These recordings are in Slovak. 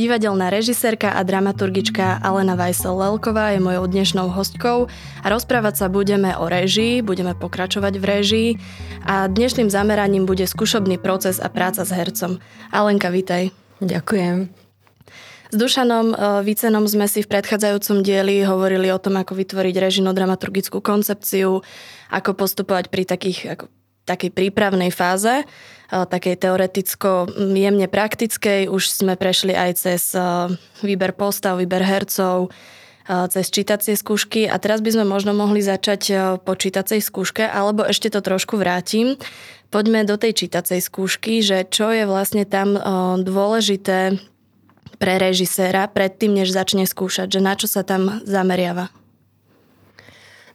Divadelná režisérka a dramaturgička Alena Vajsel-Lelková je mojou dnešnou hostkou a rozprávať sa budeme o režii, budeme pokračovať v režii a dnešným zameraním bude skúšobný proces a práca s hercom. Alenka, vítaj. Ďakujem. S Dušanom e, Vicenom sme si v predchádzajúcom dieli hovorili o tom, ako vytvoriť režino-dramaturgickú koncepciu, ako postupovať pri takých, ako, takej prípravnej fáze takej teoreticko jemne praktickej. Už sme prešli aj cez výber postav, výber hercov, cez čítacie skúšky a teraz by sme možno mohli začať po čítacej skúške, alebo ešte to trošku vrátim. Poďme do tej čítacej skúšky, že čo je vlastne tam dôležité pre režiséra predtým, než začne skúšať, že na čo sa tam zameriava?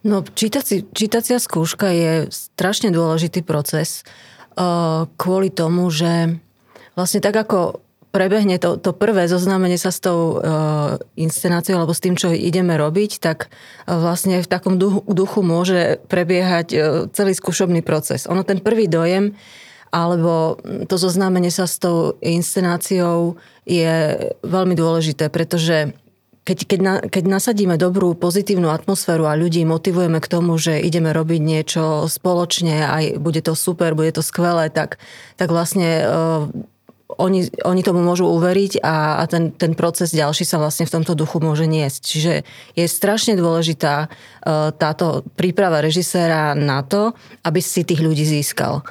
No, čítacia skúška je strašne dôležitý proces kvôli tomu, že vlastne tak ako prebehne to, to prvé zoznámenie sa s tou uh, inscenáciou alebo s tým, čo ideme robiť, tak uh, vlastne v takom duchu, duchu môže prebiehať uh, celý skúšobný proces. Ono ten prvý dojem alebo to zoznámenie sa s tou inscenáciou je veľmi dôležité, pretože keď, keď, na, keď nasadíme dobrú pozitívnu atmosféru a ľudí motivujeme k tomu, že ideme robiť niečo spoločne, aj bude to super, bude to skvelé, tak, tak vlastne uh, oni, oni tomu môžu uveriť a, a ten, ten proces ďalší sa vlastne v tomto duchu môže niesť. Čiže je strašne dôležitá uh, táto príprava režiséra na to, aby si tých ľudí získal.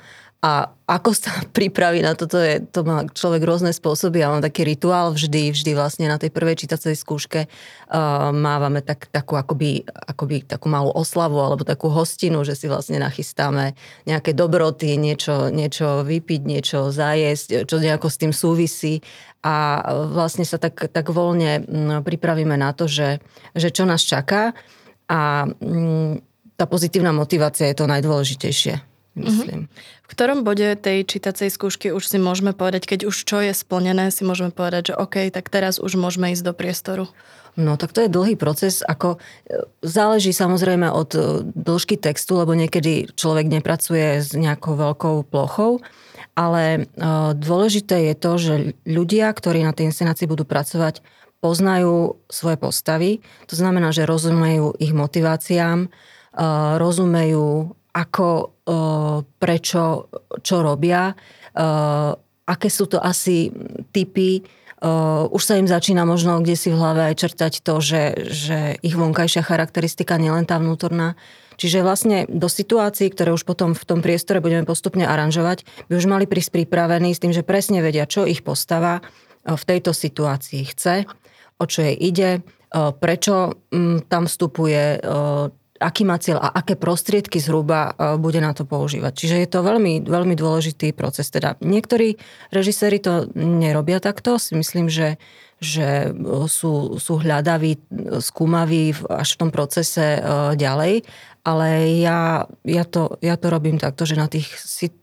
A ako sa pripraví na toto, je, to má človek rôzne spôsoby. Ja mám taký rituál vždy, vždy vlastne na tej prvej čítacej skúške uh, mávame tak, takú akoby, akoby takú malú oslavu alebo takú hostinu, že si vlastne nachystáme nejaké dobroty, niečo, niečo vypiť, niečo zajesť, čo nejako s tým súvisí. A vlastne sa tak, tak voľne pripravíme na to, že, že čo nás čaká. A mm, tá pozitívna motivácia je to najdôležitejšie myslím. Uh-huh. V ktorom bode tej čítacej skúšky už si môžeme povedať, keď už čo je splnené, si môžeme povedať, že OK, tak teraz už môžeme ísť do priestoru? No tak to je dlhý proces, ako e, záleží samozrejme od e, dĺžky textu, lebo niekedy človek nepracuje s nejakou veľkou plochou, ale e, dôležité je to, že ľudia, ktorí na tej inscenácii budú pracovať, poznajú svoje postavy, to znamená, že rozumejú ich motiváciám, rozumejú ako, prečo, čo robia, aké sú to asi typy, už sa im začína možno kde si v hlave aj črtať to, že, že ich vonkajšia charakteristika, nielen tá vnútorná. Čiže vlastne do situácií, ktoré už potom v tom priestore budeme postupne aranžovať, by už mali prísť pripravení s tým, že presne vedia, čo ich postava v tejto situácii chce, o čo jej ide, prečo tam vstupuje, aký má cieľ a aké prostriedky zhruba e, bude na to používať. Čiže je to veľmi, veľmi dôležitý proces. Teda niektorí režiséri to nerobia takto. Si myslím, že, že sú, sú hľadaví, skúmaví až v tom procese e, ďalej. Ale ja, ja, to, ja to robím takto, že na tých,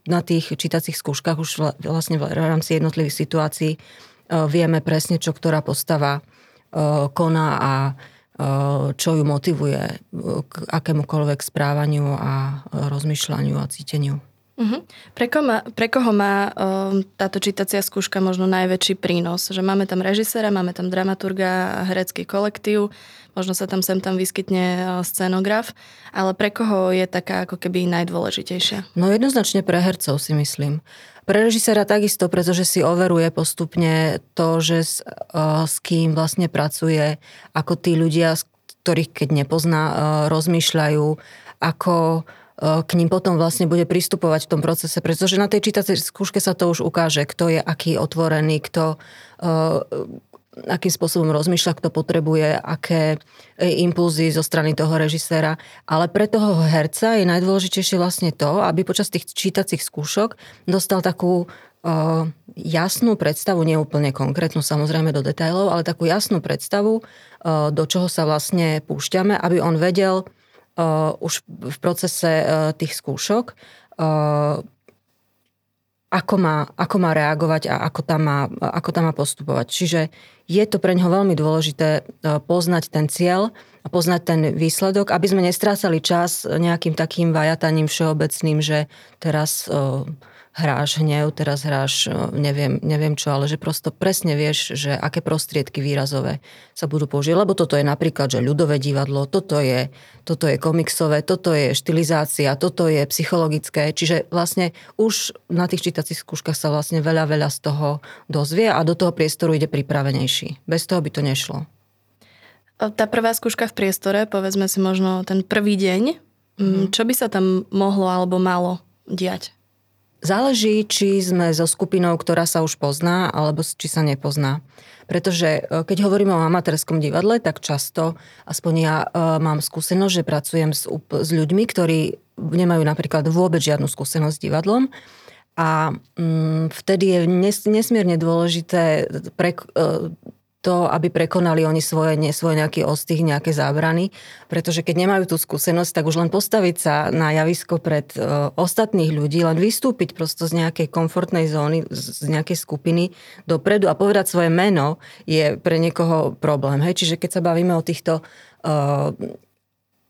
na tých čítacích skúškach už vlastne v rámci jednotlivých situácií e, vieme presne, čo ktorá postava koná a čo ju motivuje k akémukoľvek správaniu a rozmýšľaniu a cíteniu. Uh-huh. Pre, ko má, pre koho má um, táto čítacia skúška možno najväčší prínos? Že máme tam režisera, máme tam dramaturga, herecký kolektív, možno sa tam sem tam vyskytne scenograf, ale pre koho je taká ako keby najdôležitejšia? No jednoznačne pre hercov si myslím. Pre režisera takisto, pretože si overuje postupne to, že s, uh, s kým vlastne pracuje, ako tí ľudia, ktorých keď nepozná, uh, rozmýšľajú, ako uh, k ním potom vlastne bude pristupovať v tom procese, pretože na tej čítacej skúške sa to už ukáže, kto je aký otvorený, kto akým spôsobom rozmýšľa, kto potrebuje, aké impulzy zo strany toho režiséra. Ale pre toho herca je najdôležitejšie vlastne to, aby počas tých čítacích skúšok dostal takú uh, jasnú predstavu, nie úplne konkrétnu samozrejme do detajlov, ale takú jasnú predstavu, uh, do čoho sa vlastne púšťame, aby on vedel uh, už v procese uh, tých skúšok uh, ako má, ako má reagovať a ako tam má, ako tam má postupovať. Čiže je to pre ňoho veľmi dôležité e, poznať ten cieľ a poznať ten výsledok, aby sme nestrácali čas nejakým takým vajataním všeobecným, že teraz e, hráš hnev, teraz hráš neviem, neviem čo, ale že prosto presne vieš, že aké prostriedky výrazové sa budú použiť. Lebo toto je napríklad, že ľudové divadlo, toto je, toto je komiksové, toto je štilizácia, toto je psychologické. Čiže vlastne už na tých čítacích skúškach sa vlastne veľa, veľa z toho dozvie a do toho priestoru ide pripravenejší. Bez toho by to nešlo. Tá prvá skúška v priestore, povedzme si možno ten prvý deň, mm. čo by sa tam mohlo alebo malo diať? Záleží, či sme so skupinou, ktorá sa už pozná, alebo či sa nepozná. Pretože e, keď hovoríme o amatérskom divadle, tak často, aspoň ja e, mám skúsenosť, že pracujem s, s ľuďmi, ktorí nemajú napríklad vôbec žiadnu skúsenosť s divadlom. A mm, vtedy je nesmierne dôležité pre, e, to, aby prekonali oni svoje, nie, svoje nejaký ostých, nejaké zábrany, pretože keď nemajú tú skúsenosť, tak už len postaviť sa na javisko pred uh, ostatných ľudí, len vystúpiť prosto z nejakej komfortnej zóny, z nejakej skupiny dopredu a povedať svoje meno je pre niekoho problém. Hej? Čiže keď sa bavíme o týchto uh,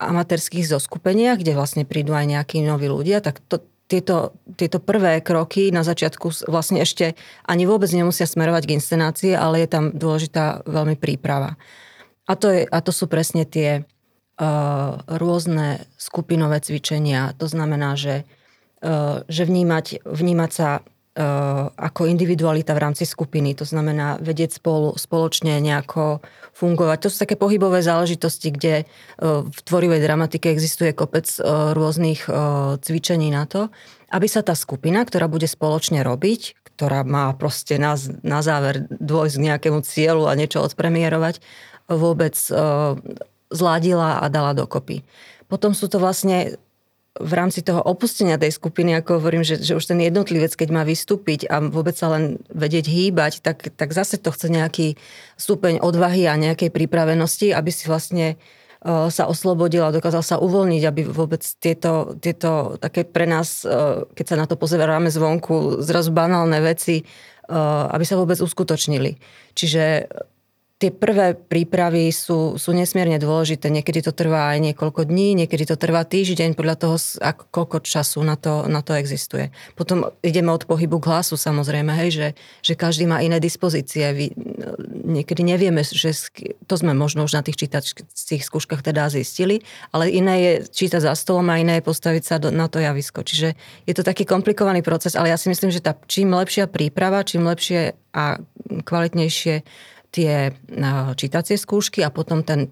amatérských zoskupeniach, kde vlastne prídu aj nejakí noví ľudia, tak to, tieto, tieto prvé kroky na začiatku vlastne ešte ani vôbec nemusia smerovať k inscenácii, ale je tam dôležitá veľmi príprava. A to, je, a to sú presne tie uh, rôzne skupinové cvičenia. To znamená, že, uh, že vnímať, vnímať sa ako individualita v rámci skupiny. To znamená vedieť spolu, spoločne nejako fungovať. To sú také pohybové záležitosti, kde v tvorivej dramatike existuje kopec rôznych cvičení na to, aby sa tá skupina, ktorá bude spoločne robiť, ktorá má proste na, na záver dôjsť k nejakému cieľu a niečo odpremierovať, vôbec zladila a dala dokopy. Potom sú to vlastne v rámci toho opustenia tej skupiny, ako hovorím, že, že už ten jednotlivec, keď má vystúpiť a vôbec sa len vedieť hýbať, tak, tak zase to chce nejaký stupeň odvahy a nejakej pripravenosti, aby si vlastne uh, sa oslobodil a dokázal sa uvoľniť, aby vôbec tieto, tieto také pre nás, uh, keď sa na to pozeráme zvonku, zrazu banálne veci, uh, aby sa vôbec uskutočnili. Čiže tie prvé prípravy sú, sú nesmierne dôležité. Niekedy to trvá aj niekoľko dní, niekedy to trvá týždeň, podľa toho, ako, koľko času na to, na to existuje. Potom ideme od pohybu k hlasu samozrejme, hej, že, že každý má iné dispozície. Vy, niekedy nevieme, že to sme možno už na tých čítacích skúškach teda zistili, ale iné je čítať za stolom a iné je postaviť sa do, na to javisko. Čiže je to taký komplikovaný proces, ale ja si myslím, že tá čím lepšia príprava, čím lepšie a kvalitnejšie tie čítacie skúšky a potom ten,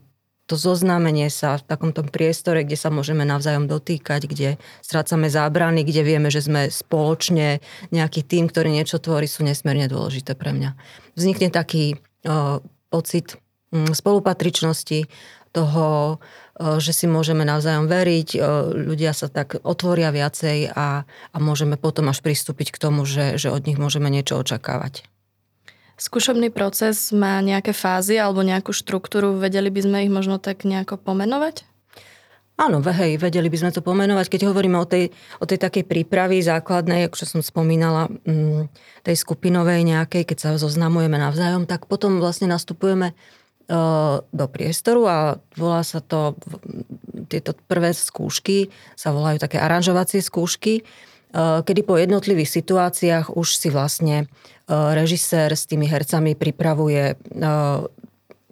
to zoznámenie sa v takomto priestore, kde sa môžeme navzájom dotýkať, kde strácame zábrany, kde vieme, že sme spoločne nejaký tým, ktorý niečo tvorí, sú nesmierne dôležité pre mňa. Vznikne taký o, pocit m, spolupatričnosti, toho, o, že si môžeme navzájom veriť, ľudia sa tak otvoria viacej a, a môžeme potom až pristúpiť k tomu, že, že od nich môžeme niečo očakávať. Skúšobný proces má nejaké fázy alebo nejakú štruktúru, vedeli by sme ich možno tak nejako pomenovať? Áno, hej, vedeli by sme to pomenovať. Keď hovoríme o tej, o tej takej prípravy základnej, ako som spomínala, mm, tej skupinovej nejakej, keď sa zoznamujeme navzájom, tak potom vlastne nastupujeme e, do priestoru a volá sa to, tieto prvé skúšky sa volajú také aranžovacie skúšky, e, kedy po jednotlivých situáciách už si vlastne režisér s tými hercami pripravuje e,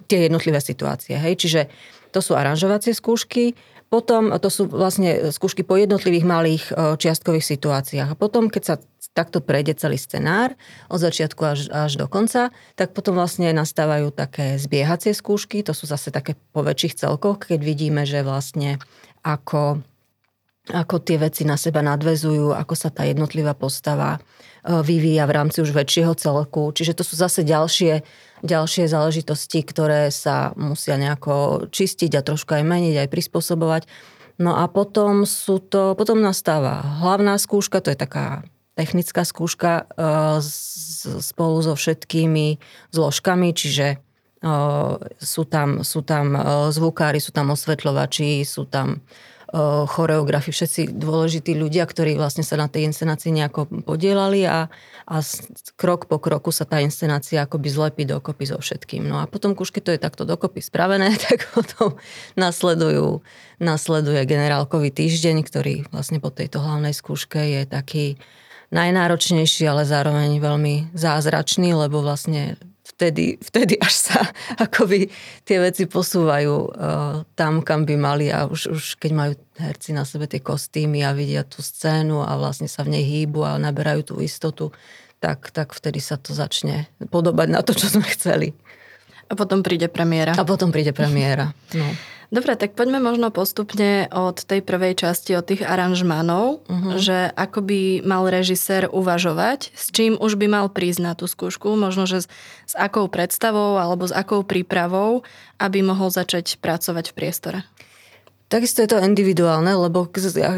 tie jednotlivé situácie. Hej? Čiže to sú aranžovacie skúšky, potom to sú vlastne skúšky po jednotlivých malých e, čiastkových situáciách. A potom, keď sa takto prejde celý scenár od začiatku až, až do konca, tak potom vlastne nastávajú také zbiehacie skúšky, to sú zase také po väčších celkoch, keď vidíme, že vlastne ako, ako tie veci na seba nadvezujú, ako sa tá jednotlivá postava E, vyvíja v rámci už väčšieho celku. Čiže to sú zase ďalšie, ďalšie záležitosti, ktoré sa musia nejako čistiť a trošku aj meniť, aj prispôsobovať. No a potom sú to, potom nastáva hlavná skúška, to je taká technická skúška e, spolu so všetkými zložkami, čiže e, sú tam, sú tam zvukári, sú tam osvetľovači, sú tam choreografi, všetci dôležití ľudia, ktorí vlastne sa na tej inscenácii nejako podielali a, a krok po kroku sa tá inscenácia akoby zlepí dokopy so všetkým. No a potom, už keď to je takto dokopy spravené, tak potom nasledujú, nasleduje generálkový týždeň, ktorý vlastne po tejto hlavnej skúške je taký najnáročnejší, ale zároveň veľmi zázračný, lebo vlastne vtedy, vtedy až sa akoby tie veci posúvajú uh, tam, kam by mali a už, už keď majú herci na sebe tie kostýmy a vidia tú scénu a vlastne sa v nej hýbu a naberajú tú istotu, tak, tak vtedy sa to začne podobať na to, čo sme chceli. A potom príde premiéra. A potom príde premiéra. No. Dobre, tak poďme možno postupne od tej prvej časti, od tých aranžmánov, uh-huh. že ako by mal režisér uvažovať, s čím už by mal prísť na tú skúšku, možno, že s, s akou predstavou alebo s akou prípravou, aby mohol začať pracovať v priestore. Takisto je to individuálne, lebo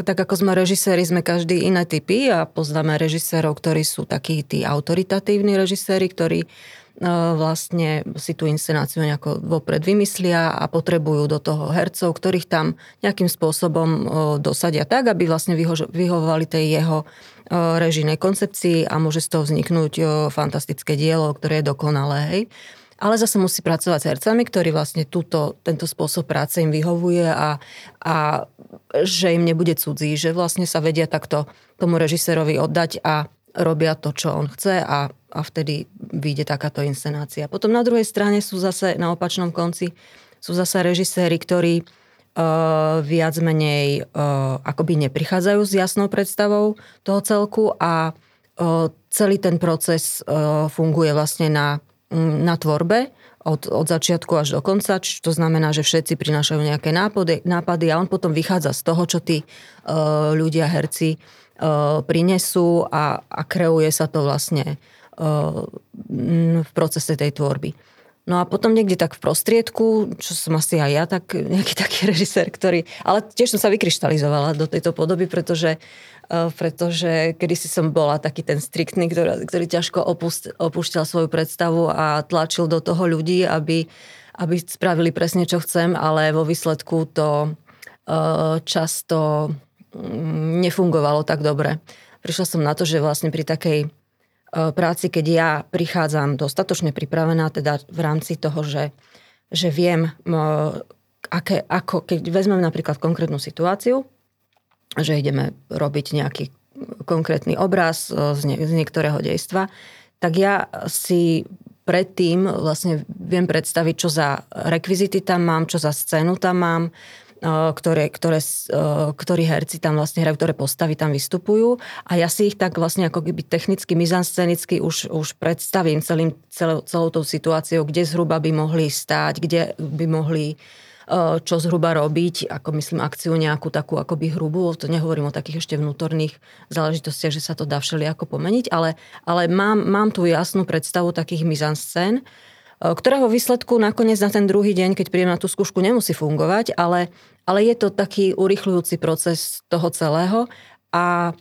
tak ako sme režiséri, sme každý iné typy a poznáme režisérov, ktorí sú takí tí autoritatívni režiséri, ktorí vlastne si tú inscenáciu nejako vopred vymyslia a potrebujú do toho hercov, ktorých tam nejakým spôsobom dosadia tak, aby vlastne vyhovovali tej jeho režijnej koncepcii a môže z toho vzniknúť fantastické dielo, ktoré je dokonalé. Hej. Ale zase musí pracovať s hercami, ktorí vlastne túto, tento spôsob práce im vyhovuje a, a že im nebude cudzí, že vlastne sa vedia takto tomu režisérovi oddať a robia to, čo on chce a a vtedy vyjde takáto inscenácia. Potom na druhej strane sú zase na opačnom konci sú zase režiséri, ktorí uh, viac menej uh, akoby neprichádzajú s jasnou predstavou toho celku a uh, celý ten proces uh, funguje vlastne na, na tvorbe od, od začiatku až do konca, či to znamená, že všetci prinášajú nejaké nápady, nápady a on potom vychádza z toho, čo tí uh, ľudia, herci uh, prinesú a, a kreuje sa to vlastne v procese tej tvorby. No a potom niekde tak v prostriedku, čo som asi aj ja, tak nejaký taký režisér, ktorý... Ale tiež som sa vykryštalizovala do tejto podoby, pretože, pretože kedysi som bola taký ten striktný, ktorý, ktorý ťažko opust, opúšťal svoju predstavu a tlačil do toho ľudí, aby, aby spravili presne, čo chcem, ale vo výsledku to často mm, nefungovalo tak dobre. Prišla som na to, že vlastne pri takej práci, keď ja prichádzam dostatočne pripravená, teda v rámci toho, že, že viem, aké, ako, keď vezmem napríklad konkrétnu situáciu, že ideme robiť nejaký konkrétny obraz e, z, nie, z niektorého dejstva, tak ja si predtým vlastne viem predstaviť, čo za rekvizity tam mám, čo za scénu tam mám, ktoré, ktoré, ktorí herci tam vlastne hrajú, ktoré postavy tam vystupujú. A ja si ich tak vlastne ako keby technicky, mizanscenicky už, už predstavím celým, celou, celou tou situáciou, kde zhruba by mohli stáť, kde by mohli čo zhruba robiť, ako myslím akciu nejakú takú akoby hrubú, to nehovorím o takých ešte vnútorných záležitostiach, že sa to dá všeli ako pomeniť, ale, ale mám, mám tú jasnú predstavu takých mizanscén, ktorého výsledku nakoniec na ten druhý deň, keď prídem na tú skúšku, nemusí fungovať, ale, ale je to taký urychľujúci proces toho celého a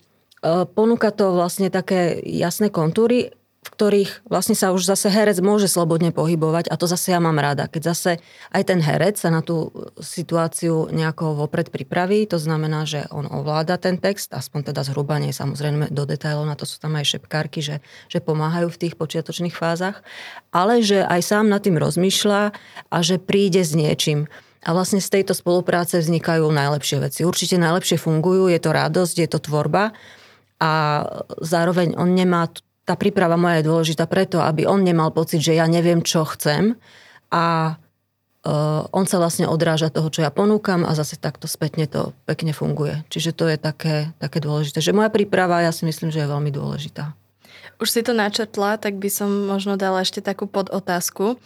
ponúka to vlastne také jasné kontúry v ktorých vlastne sa už zase herec môže slobodne pohybovať a to zase ja mám rada. Keď zase aj ten herec sa na tú situáciu nejako vopred pripraví, to znamená, že on ovláda ten text, aspoň teda zhruba, nie samozrejme do detailov, na to sú tam aj šepkárky, že, že pomáhajú v tých počiatočných fázach, ale že aj sám nad tým rozmýšľa a že príde s niečím. A vlastne z tejto spolupráce vznikajú najlepšie veci. Určite najlepšie fungujú, je to radosť, je to tvorba a zároveň on nemá tá príprava moja je dôležitá preto, aby on nemal pocit, že ja neviem, čo chcem a uh, on sa vlastne odráža toho, čo ja ponúkam a zase takto spätne to pekne funguje. Čiže to je také, také dôležité. Že moja príprava, ja si myslím, že je veľmi dôležitá. Už si to načetla, tak by som možno dala ešte takú podotázku,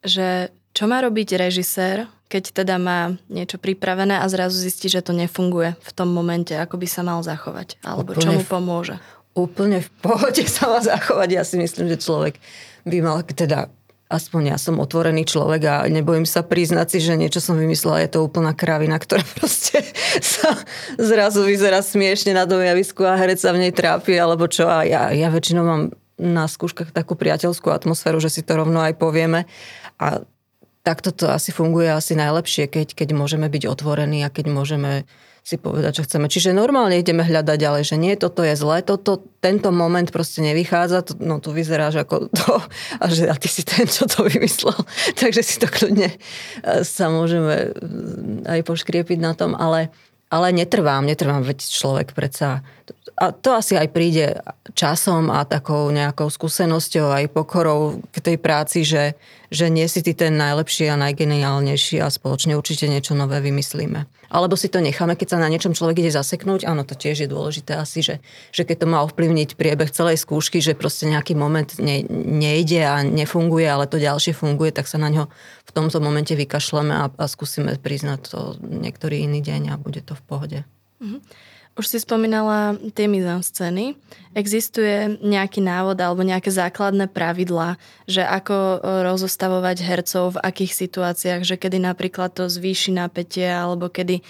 že čo má robiť režisér, keď teda má niečo pripravené a zrazu zistí, že to nefunguje v tom momente, ako by sa mal zachovať? Alebo čo mu pomôže? Úplne v pohode sa má zachovať. Ja si myslím, že človek by mal, teda aspoň ja som otvorený človek a nebojím sa priznať si, že niečo som vymyslela, je to úplná kravina, ktorá proste sa zrazu vyzerá smiešne na tom javisku a herec sa v nej trápi, alebo čo. A ja, ja väčšinou mám na skúškach takú priateľskú atmosféru, že si to rovno aj povieme. A takto to asi funguje asi najlepšie, keď, keď môžeme byť otvorení a keď môžeme si povedať, čo chceme. Čiže normálne ideme hľadať ďalej, že nie, toto je zlé, toto, tento moment proste nevychádza, to, no tu vyzeráš ako to, a že a ty si ten, čo to vymyslel. Takže si to kľudne e, sa môžeme e, aj poškriepiť na tom, ale ale netrvám, netrvám, veď človek predsa a to asi aj príde časom a takou nejakou skúsenosťou aj pokorou k tej práci, že, že nie si ty ten najlepší a najgeniálnejší a spoločne určite niečo nové vymyslíme. Alebo si to necháme, keď sa na niečom človek ide zaseknúť, áno, to tiež je dôležité asi, že, že keď to má ovplyvniť priebeh celej skúšky, že proste nejaký moment ne, nejde a nefunguje, ale to ďalšie funguje, tak sa na ňo v tomto momente vykašleme a, a skúsime priznať to niektorý iný deň a bude to v pohode. Mm-hmm. Už si spomínala tie scény. Existuje nejaký návod alebo nejaké základné pravidlá, že ako e, rozostavovať hercov v akých situáciách, že kedy napríklad to zvýši napätie alebo kedy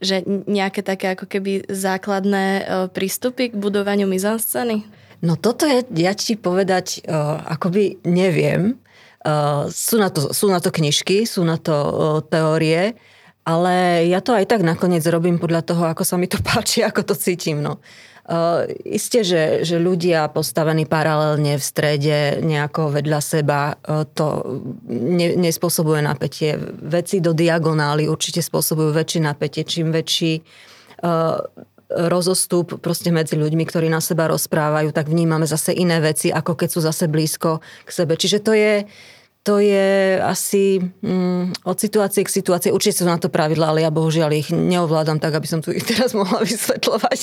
že nejaké také ako keby základné e, prístupy k budovaniu scény? No toto je, ja ti povedať, uh, akoby neviem. Uh, sú, na to, sú na to knižky, sú na to teórie, ale ja to aj tak nakoniec robím podľa toho, ako sa mi to páči, ako to cítim. No. Uh, isté, že, že ľudia postavení paralelne v strede, nejako vedľa seba, uh, to ne, nespôsobuje napätie. Veci do diagonály určite spôsobujú väčšie napätie. Čím väčší uh, rozostup proste medzi ľuďmi, ktorí na seba rozprávajú, tak vnímame zase iné veci, ako keď sú zase blízko k sebe. Čiže to je, to je asi mm, od situácie k situácii. Určite sú na to pravidla, ale ja bohužiaľ ich neovládam tak, aby som tu ich teraz mohla vysvetľovať.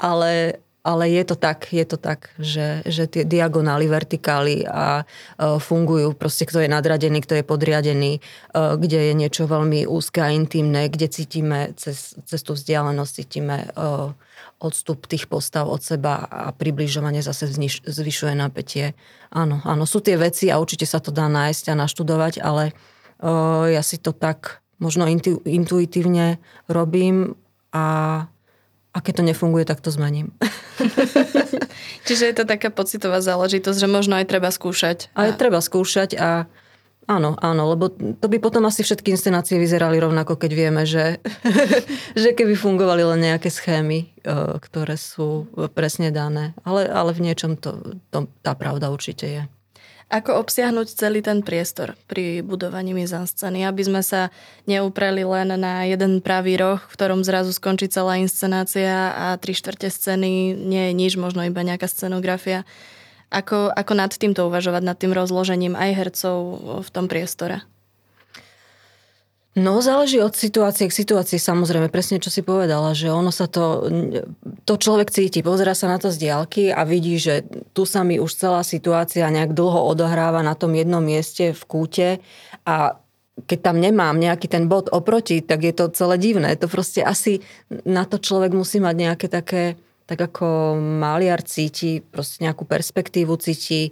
Ale, ale je to tak, je to tak, že, že tie diagonály, vertikály a uh, fungujú. Proste kto je nadradený, kto je podriadený, uh, kde je niečo veľmi úzke a intimné, kde cítime cez, cez tú vzdialenosť, cítime uh, odstup tých postav od seba a približovanie zase zvyšuje napätie. Áno, áno, sú tie veci a určite sa to dá nájsť a naštudovať, ale uh, ja si to tak možno intu, intuitívne robím a, a keď to nefunguje, tak to zmením. Čiže je to taká pocitová záležitosť, že možno aj treba skúšať. Aj treba skúšať a Áno, áno, lebo to by potom asi všetky inscenácie vyzerali rovnako, keď vieme, že, že keby fungovali len nejaké schémy, e, ktoré sú presne dané. Ale, ale v niečom to, to, tá pravda určite je. Ako obsiahnuť celý ten priestor pri budovaní mizanscény, aby sme sa neupreli len na jeden pravý roh, v ktorom zrazu skončí celá inscenácia a tri štvrte scény nie je nič, možno iba nejaká scenografia. Ako, ako nad týmto uvažovať, nad tým rozložením aj hercov v tom priestore? No, záleží od situácie k situácii, samozrejme, presne čo si povedala, že ono sa to, to človek cíti, pozera sa na to z diálky a vidí, že tu sa mi už celá situácia nejak dlho odohráva na tom jednom mieste v kúte a keď tam nemám nejaký ten bod oproti, tak je to celé divné. To proste asi na to človek musí mať nejaké také tak ako maliar cíti proste nejakú perspektívu, cíti e,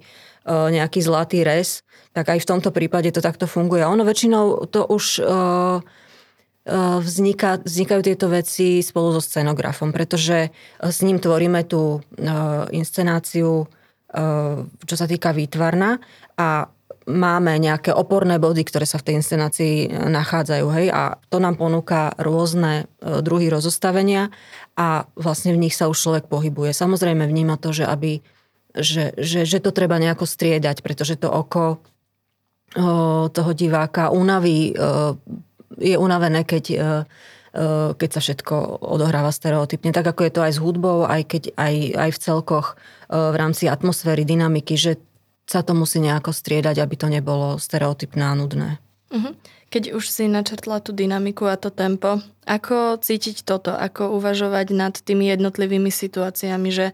nejaký zlatý res, tak aj v tomto prípade to takto funguje. Ono väčšinou to už e, e, vzniká, vznikajú tieto veci spolu so scenografom, pretože s ním tvoríme tú inscenáciu, čo sa týka výtvarna a máme nejaké oporné body, ktoré sa v tej inscenácii nachádzajú. Hej? A to nám ponúka rôzne druhy rozostavenia a vlastne v nich sa už človek pohybuje. Samozrejme vníma to, že, aby, že, že, že to treba nejako striedať, pretože to oko o, toho diváka unaví, o, je unavené, keď, o, keď sa všetko odohráva stereotypne. Tak ako je to aj s hudbou, aj, keď, aj, aj v celkoch v rámci atmosféry, dynamiky, že sa to musí nejako striedať, aby to nebolo stereotypné a nudné. Uh-huh. Keď už si načrtla tú dynamiku a to tempo, ako cítiť toto? Ako uvažovať nad tými jednotlivými situáciami, že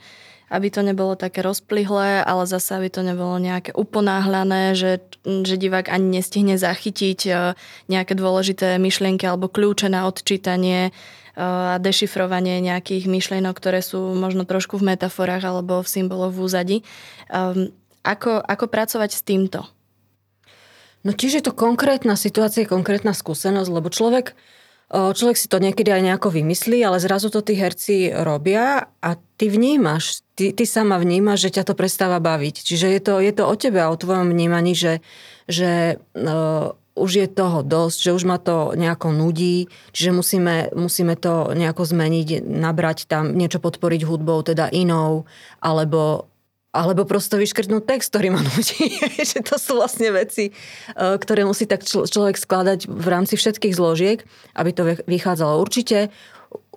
aby to nebolo také rozplyhlé, ale zase aby to nebolo nejaké uponáhľané, že, že divák ani nestihne zachytiť e, nejaké dôležité myšlienky alebo kľúče na odčítanie e, a dešifrovanie nejakých myšlienok, ktoré sú možno trošku v metaforách alebo v symboloch v úzadi. Um, ako, ako pracovať s týmto? No čiže je to konkrétna situácia, konkrétna skúsenosť, lebo človek, človek si to niekedy aj nejako vymyslí, ale zrazu to tí herci robia a ty vnímaš, ty, ty sama vnímaš, že ťa to prestáva baviť. Čiže je to, je to o tebe a o tvojom vnímaní, že, že uh, už je toho dosť, že už ma to nejako nudí, čiže musíme, musíme to nejako zmeniť, nabrať tam niečo podporiť hudbou, teda inou, alebo alebo prosto vyškrtnúť text, ktorý ma nutí. že to sú vlastne veci, e, ktoré musí tak človek skladať v rámci všetkých zložiek, aby to vychádzalo. Určite,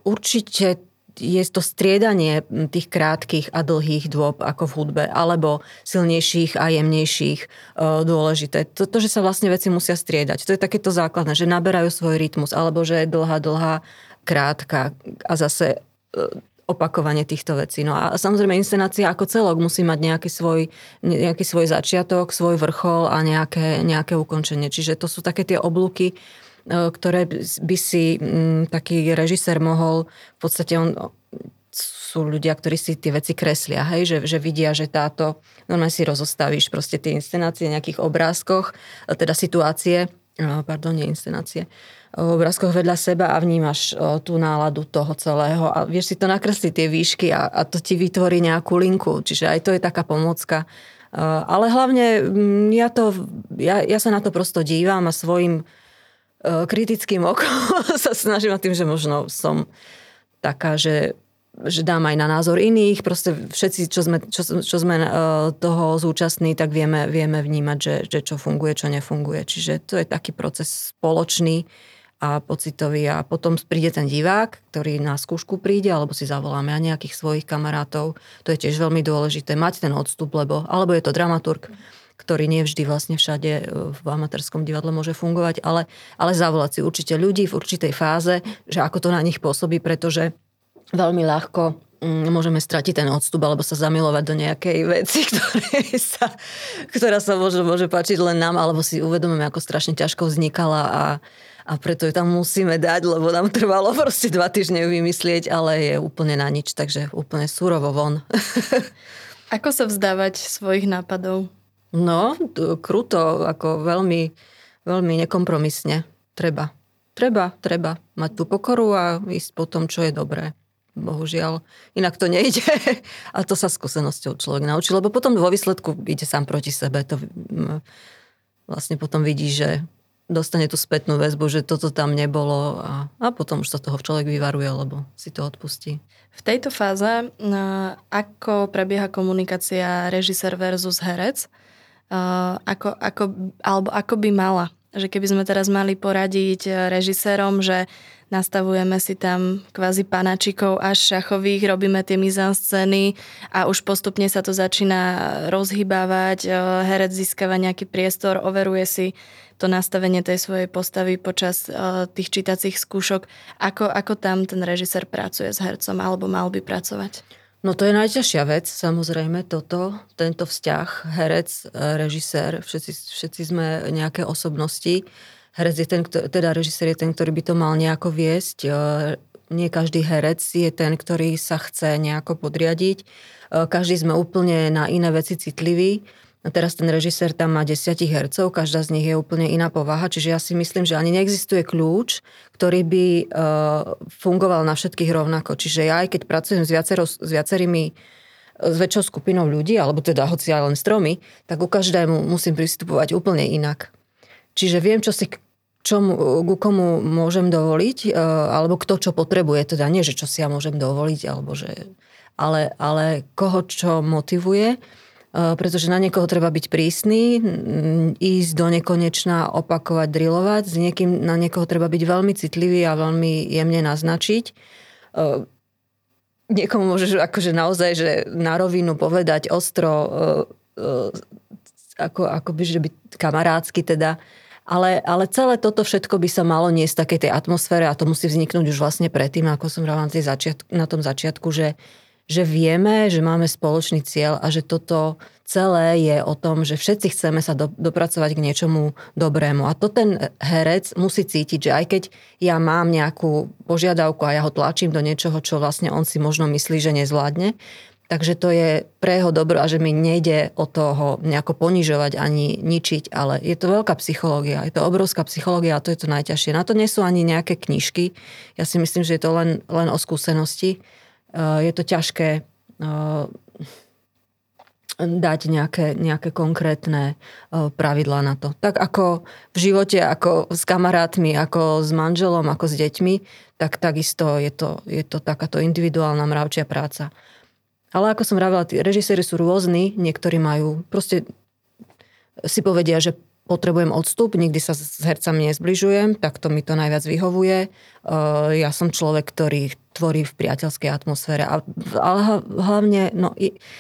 určite je to striedanie tých krátkých a dlhých dôb ako v hudbe, alebo silnejších a jemnejších e, dôležité. To, to, že sa vlastne veci musia striedať. To je takéto základné, že naberajú svoj rytmus, alebo že je dlhá, dlhá, krátka a zase e, opakovanie týchto vecí. No a samozrejme inscenácia ako celok musí mať nejaký svoj, nejaký svoj začiatok, svoj vrchol a nejaké, nejaké ukončenie. Čiže to sú také tie oblúky, e, ktoré by si m, taký režisér mohol, v podstate on, sú ľudia, ktorí si tie veci kreslia, hej, že, že vidia, že táto, normálne si rozostavíš proste tie inscenácie v nejakých obrázkoch, e, teda situácie, pardon, nie inscenácie, obrázkoch vedľa seba a vnímaš tú náladu toho celého. A vieš si to nakresliť tie výšky a, a to ti vytvorí nejakú linku, čiže aj to je taká pomocka. Ale hlavne mm, ja, to, ja, ja sa na to prosto dívam a svojim kritickým okom sa snažím a tým, že možno som taká, že že dám aj na názor iných, proste všetci, čo sme, čo, čo sme toho zúčastní, tak vieme, vieme vnímať, že, že čo funguje, čo nefunguje. Čiže to je taký proces spoločný, a pocitový a potom príde ten divák, ktorý na skúšku príde, alebo si zavoláme aj nejakých svojich kamarátov. To je tiež veľmi dôležité, mať ten odstup, lebo alebo je to dramaturg, ktorý nie vždy vlastne všade e, v amatérskom divadle môže fungovať, ale, ale zavolať si určite ľudí v určitej fáze, že ako to na nich pôsobí, pretože veľmi ľahko mm, môžeme stratiť ten odstup alebo sa zamilovať do nejakej veci, sa, ktorá sa môže, môže páčiť len nám, alebo si uvedomíme, ako strašne ťažko vznikala a, a preto ju tam musíme dať, lebo nám trvalo proste dva týždne ju vymyslieť, ale je úplne na nič, takže úplne surovo von. Ako sa vzdávať svojich nápadov? No, kruto, ako veľmi, veľmi nekompromisne. Treba. Treba, treba mať tú pokoru a ísť po tom, čo je dobré. Bohužiaľ, inak to nejde. A to sa skúsenosťou človek naučí, lebo potom vo výsledku ide sám proti sebe. To vlastne potom vidí, že dostane tú spätnú väzbu, že toto tam nebolo a, a potom už sa toho človek vyvaruje, lebo si to odpustí. V tejto fáze, ako prebieha komunikácia režisér versus herec, ako, ako, alebo ako by mala? Že keby sme teraz mali poradiť režisérom, že nastavujeme si tam kvázi panačikov až šachových, robíme tie scény a už postupne sa to začína rozhybávať, herec získava nejaký priestor, overuje si to nastavenie tej svojej postavy počas uh, tých čítacích skúšok. Ako, ako tam ten režisér pracuje s hercom alebo mal by pracovať? No to je najťažšia vec, samozrejme, toto, tento vzťah, herec, e, režisér, všetci, všetci sme nejaké osobnosti. Herec je ten, teda režisér je ten, ktorý by to mal nejako viesť. E, nie každý herec je ten, ktorý sa chce nejako podriadiť. Každý sme úplne na iné veci citliví. A teraz ten režisér tam má desiatich hercov, každá z nich je úplne iná povaha, čiže ja si myslím, že ani neexistuje kľúč, ktorý by uh, fungoval na všetkých rovnako. Čiže ja aj keď pracujem s, viacero, s viacerými s väčšou skupinou ľudí, alebo teda hoci aj len stromy, tak u každému musím pristupovať úplne inak. Čiže viem, čo si čomu, ku komu môžem dovoliť, alebo kto čo potrebuje, teda nie, že čo si ja môžem dovoliť, alebo že, ale, ale koho čo motivuje pretože na niekoho treba byť prísny, ísť do nekonečna, opakovať, drilovať, s niekým, na niekoho treba byť veľmi citlivý a veľmi jemne naznačiť. Eh, niekomu môžeš akože naozaj, že na rovinu povedať ostro, eh, ako, ako by, že byť kamarádsky teda, ale, ale celé toto všetko by sa malo niesť v takej tej atmosfére a to musí vzniknúť už vlastne predtým, ako som hovorila na, na tom začiatku, že, že vieme, že máme spoločný cieľ a že toto celé je o tom, že všetci chceme sa do, dopracovať k niečomu dobrému. A to ten herec musí cítiť, že aj keď ja mám nejakú požiadavku a ja ho tlačím do niečoho, čo vlastne on si možno myslí, že nezvládne, takže to je pre jeho dobro a že mi nejde o toho nejako ponižovať ani ničiť, ale je to veľká psychológia, je to obrovská psychológia a to je to najťažšie. Na to nie sú ani nejaké knižky. Ja si myslím, že je to len, len o skúsenosti je to ťažké eh, dať nejaké, nejaké konkrétne eh, pravidlá na to. Tak ako v živote, ako s kamarátmi, ako s manželom, ako s deťmi, tak takisto je to, je to takáto individuálna mravčia práca. Ale ako som vravila, režiséri sú rôzni, niektorí majú, proste si povedia, že potrebujem odstup, nikdy sa s hercami nezbližujem, tak to mi to najviac vyhovuje. Ja som človek, ktorý tvorí v priateľskej atmosfére. Ale hlavne, no,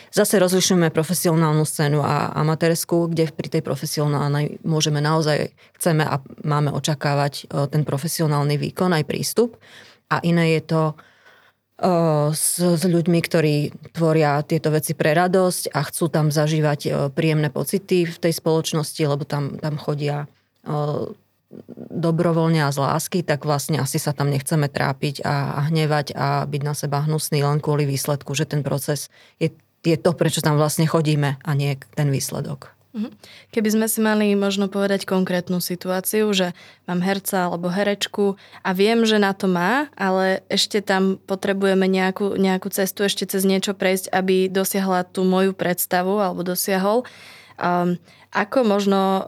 zase rozlišujeme profesionálnu scénu a amatérskú, kde pri tej profesionálnej môžeme naozaj, chceme a máme očakávať ten profesionálny výkon aj prístup. A iné je to s, s ľuďmi, ktorí tvoria tieto veci pre radosť a chcú tam zažívať príjemné pocity v tej spoločnosti, lebo tam, tam chodia dobrovoľne a z lásky, tak vlastne asi sa tam nechceme trápiť a, a hnevať a byť na seba hnusný len kvôli výsledku, že ten proces je, je to, prečo tam vlastne chodíme a nie ten výsledok. Mhm. Keby sme si mali možno povedať konkrétnu situáciu, že mám herca alebo herečku a viem, že na to má, ale ešte tam potrebujeme nejakú, nejakú cestu, ešte cez niečo prejsť, aby dosiahla tú moju predstavu alebo dosiahol. Um, ako možno uh,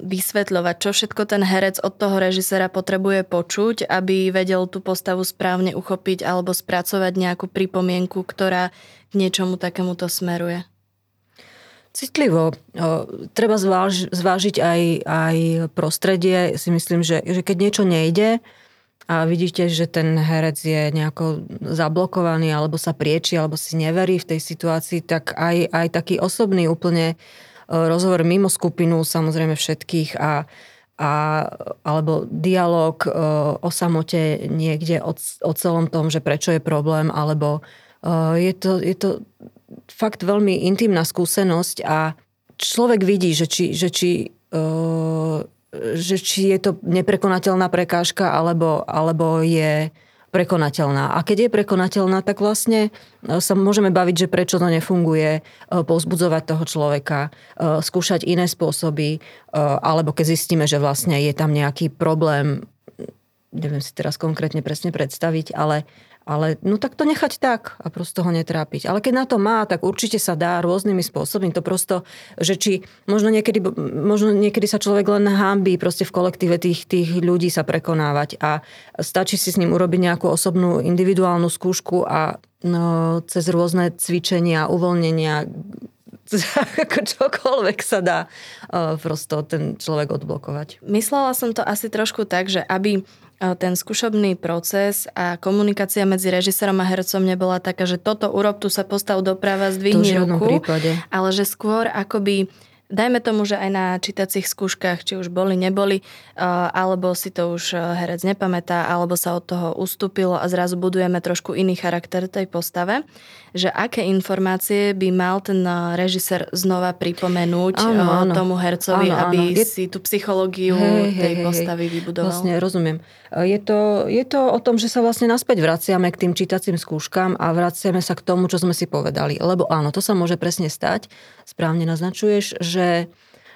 vysvetľovať, čo všetko ten herec od toho režisera potrebuje počuť, aby vedel tú postavu správne uchopiť alebo spracovať nejakú pripomienku, ktorá k niečomu takémuto smeruje? Citlivo. Treba zváž, zvážiť aj, aj prostredie. Si myslím, že, že keď niečo nejde a vidíte, že ten herec je nejako zablokovaný alebo sa prieči alebo si neverí v tej situácii, tak aj, aj taký osobný úplne rozhovor mimo skupinu samozrejme všetkých a, a alebo dialog o samote niekde o, o celom tom, že prečo je problém, alebo je to, je to fakt veľmi intimná skúsenosť a človek vidí, že či, že či, uh, že či je to neprekonateľná prekážka alebo, alebo je prekonateľná. A keď je prekonateľná, tak vlastne sa môžeme baviť, že prečo to nefunguje, pozbudzovať toho človeka, skúšať iné spôsoby, alebo keď zistíme, že vlastne je tam nejaký problém, neviem si teraz konkrétne presne predstaviť, ale ale no tak to nechať tak a prosto ho netrápiť. Ale keď na to má, tak určite sa dá rôznymi spôsobmi. To prosto, že či možno niekedy, možno niekedy sa človek len hámbí proste v kolektíve tých, tých ľudí sa prekonávať a stačí si s ním urobiť nejakú osobnú individuálnu skúšku a no, cez rôzne cvičenia, uvoľnenia, ako čokoľvek sa dá uh, prosto ten človek odblokovať. Myslela som to asi trošku tak, že aby ten skúšobný proces a komunikácia medzi režisérom a hercom nebola taká, že toto urob, tu sa postav doprava, zdvihni ruku, prípade. ale že skôr akoby dajme tomu, že aj na čítacích skúškach, či už boli, neboli, alebo si to už herec nepamätá, alebo sa od toho ustúpilo a zrazu budujeme trošku iný charakter tej postave, že aké informácie by mal ten režisér znova pripomenúť áno, áno. tomu hercovi, áno, áno. aby Je... si tú psychológiu hej, tej hej, postavy hej. vybudoval. Vlastne, rozumiem. Je to, je to o tom, že sa vlastne naspäť vraciame k tým čítacím skúškam a vraciame sa k tomu, čo sme si povedali. Lebo áno, to sa môže presne stať. Správne naznačuješ, že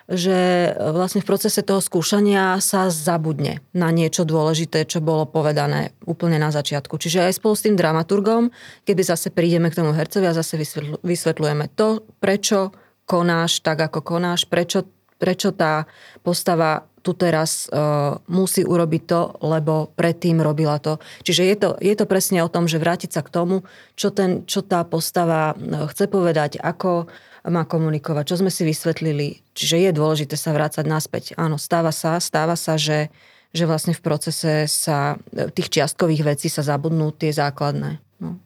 že vlastne v procese toho skúšania sa zabudne na niečo dôležité, čo bolo povedané úplne na začiatku. Čiže aj spolu s tým dramaturgom, keby zase prídeme k tomu hercovi a zase vysvetľujeme to, prečo konáš tak, ako konáš, prečo, prečo tá postava tu teraz uh, musí urobiť to, lebo predtým robila to. Čiže je to, je to presne o tom, že vrátiť sa k tomu, čo, ten, čo tá postava chce povedať, ako má komunikovať, čo sme si vysvetlili. Čiže je dôležité sa vrácať naspäť. Áno, stáva sa, stáva sa, že, že vlastne v procese sa tých čiastkových vecí sa zabudnú tie základné. No.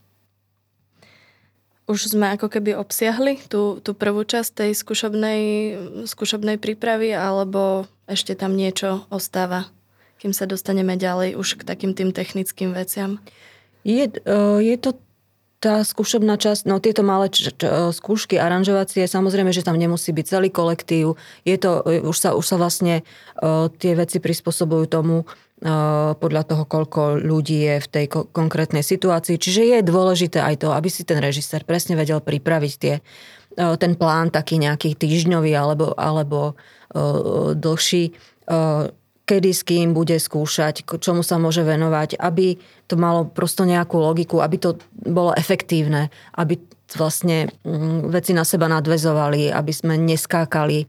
Už sme ako keby obsiahli tú, tú prvú časť tej skúšobnej, skúšobnej prípravy, alebo ešte tam niečo ostáva, kým sa dostaneme ďalej už k takým tým technickým veciam? Je, je to tá skúšobná časť, no tieto malé č- č- skúšky aranžovacie, samozrejme, že tam nemusí byť celý kolektív. Je to, už sa, už sa vlastne uh, tie veci prispôsobujú tomu uh, podľa toho, koľko ľudí je v tej ko- konkrétnej situácii. Čiže je dôležité aj to, aby si ten režisér presne vedel pripraviť tie, uh, ten plán taký nejaký týždňový alebo, alebo uh, dlhší. Kedy s kým bude skúšať, čomu sa môže venovať, aby to malo prosto nejakú logiku, aby to bolo efektívne, aby vlastne mm, veci na seba nadvezovali, aby sme neskákali e,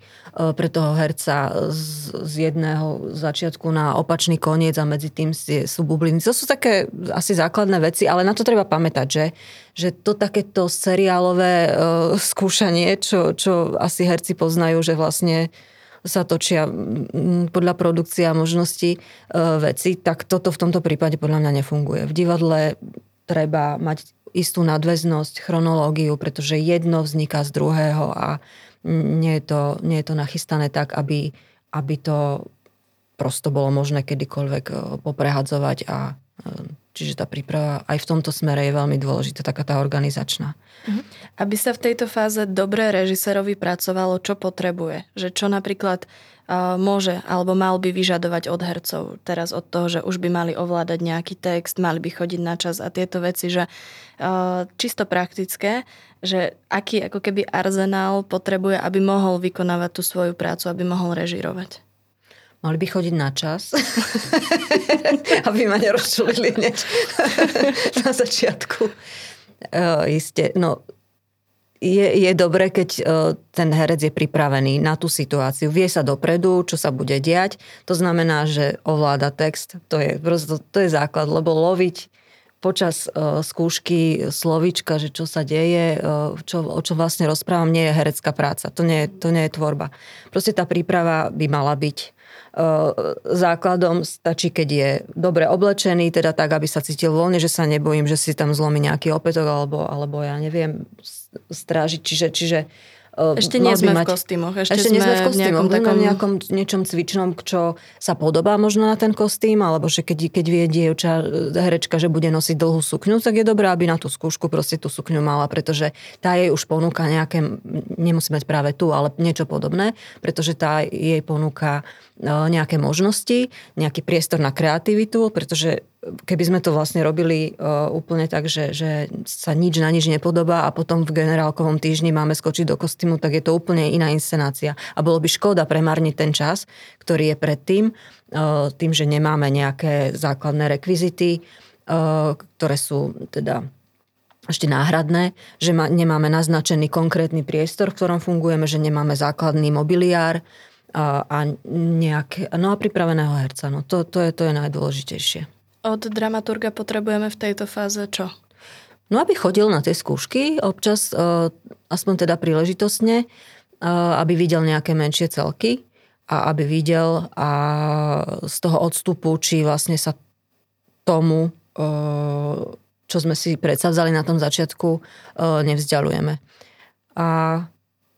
pre toho herca z, jedného začiatku na opačný koniec a medzi tým sú bubliny. To sú také asi základné veci, ale na to treba pamätať, že, že to takéto seriálové uh, skúšanie, čo, čo asi herci poznajú, že vlastne sa točia podľa produkcie a možností e, veci, tak toto v tomto prípade podľa mňa nefunguje. V divadle treba mať istú nadväznosť, chronológiu, pretože jedno vzniká z druhého a nie je to, nie je to nachystané tak, aby, aby to prosto bolo možné kedykoľvek e, poprehadzovať a e, čiže tá príprava aj v tomto smere je veľmi dôležitá, taká tá organizačná. Mhm. Aby sa v tejto fáze dobre režisérovi pracovalo, čo potrebuje? Že čo napríklad môže alebo mal by vyžadovať od hercov teraz od toho, že už by mali ovládať nejaký text, mali by chodiť na čas a tieto veci, že čisto praktické, že aký ako keby arzenál potrebuje, aby mohol vykonávať tú svoju prácu, aby mohol režirovať? Mali by chodiť na čas, aby ma nerozčulili hneď na začiatku. Uh, isté, no je, je dobre, keď uh, ten herec je pripravený na tú situáciu. Vie sa dopredu, čo sa bude diať. To znamená, že ovláda text. To je, prosto, to je základ, lebo loviť počas uh, skúšky slovička, že čo sa deje, uh, čo, o čo vlastne rozprávam, nie je herecká práca. To nie, to nie je tvorba. Proste tá príprava by mala byť základom stačí, keď je dobre oblečený, teda tak, aby sa cítil voľne, že sa nebojím, že si tam zlomí nejaký opätok alebo, alebo ja neviem, strážiť. Čiže, čiže ešte nie sme mať... v kostýmoch. Ešte, ešte nie sme v kostýmoch. Nejakom takom... nejakom niečom cvičnom, čo sa podobá možno na ten kostým, alebo že keď, keď vie dievča, herečka, že bude nosiť dlhú sukňu, tak je dobré, aby na tú skúšku proste tú sukňu mala, pretože tá jej už ponúka nejaké, nemusí mať práve tu, ale niečo podobné, pretože tá jej ponúka nejaké možnosti, nejaký priestor na kreativitu, pretože keby sme to vlastne robili uh, úplne tak, že, že sa nič na nič nepodobá a potom v generálkovom týždni máme skočiť do kostýmu, tak je to úplne iná inscenácia. A bolo by škoda premarniť ten čas, ktorý je predtým, uh, tým, že nemáme nejaké základné rekvizity, ktoré sú teda ešte náhradné, že nemáme naznačený konkrétny priestor, v ktorom fungujeme, že nemáme základný mobiliár a, a nejaké, no a pripraveného herca. No to, to, je, to je najdôležitejšie. Od dramaturga potrebujeme v tejto fáze čo? No aby chodil na tie skúšky, občas uh, aspoň teda príležitostne, uh, aby videl nejaké menšie celky a aby videl a z toho odstupu, či vlastne sa tomu, uh, čo sme si predsavzali na tom začiatku, nevzdialujeme. A,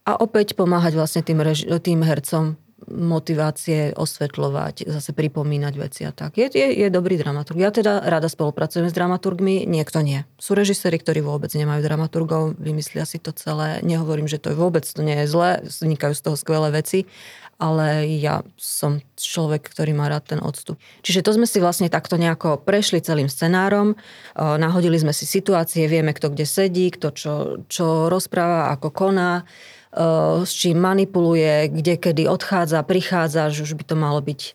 a opäť pomáhať vlastne tým, reži- tým hercom motivácie osvetľovať, zase pripomínať veci a tak. Je, je, je dobrý dramaturg. Ja teda rada spolupracujem s dramaturgmi, niekto nie. Sú režiséri, ktorí vôbec nemajú dramaturgov, vymyslia si to celé. Nehovorím, že to je vôbec, to nie je zlé, vznikajú z toho skvelé veci, ale ja som človek, ktorý má rád ten odstup. Čiže to sme si vlastne takto nejako prešli celým scenárom, nahodili sme si situácie, vieme, kto kde sedí, kto čo, čo rozpráva, ako koná, s čím manipuluje, kde kedy odchádza, prichádza, že už by to malo byť eh,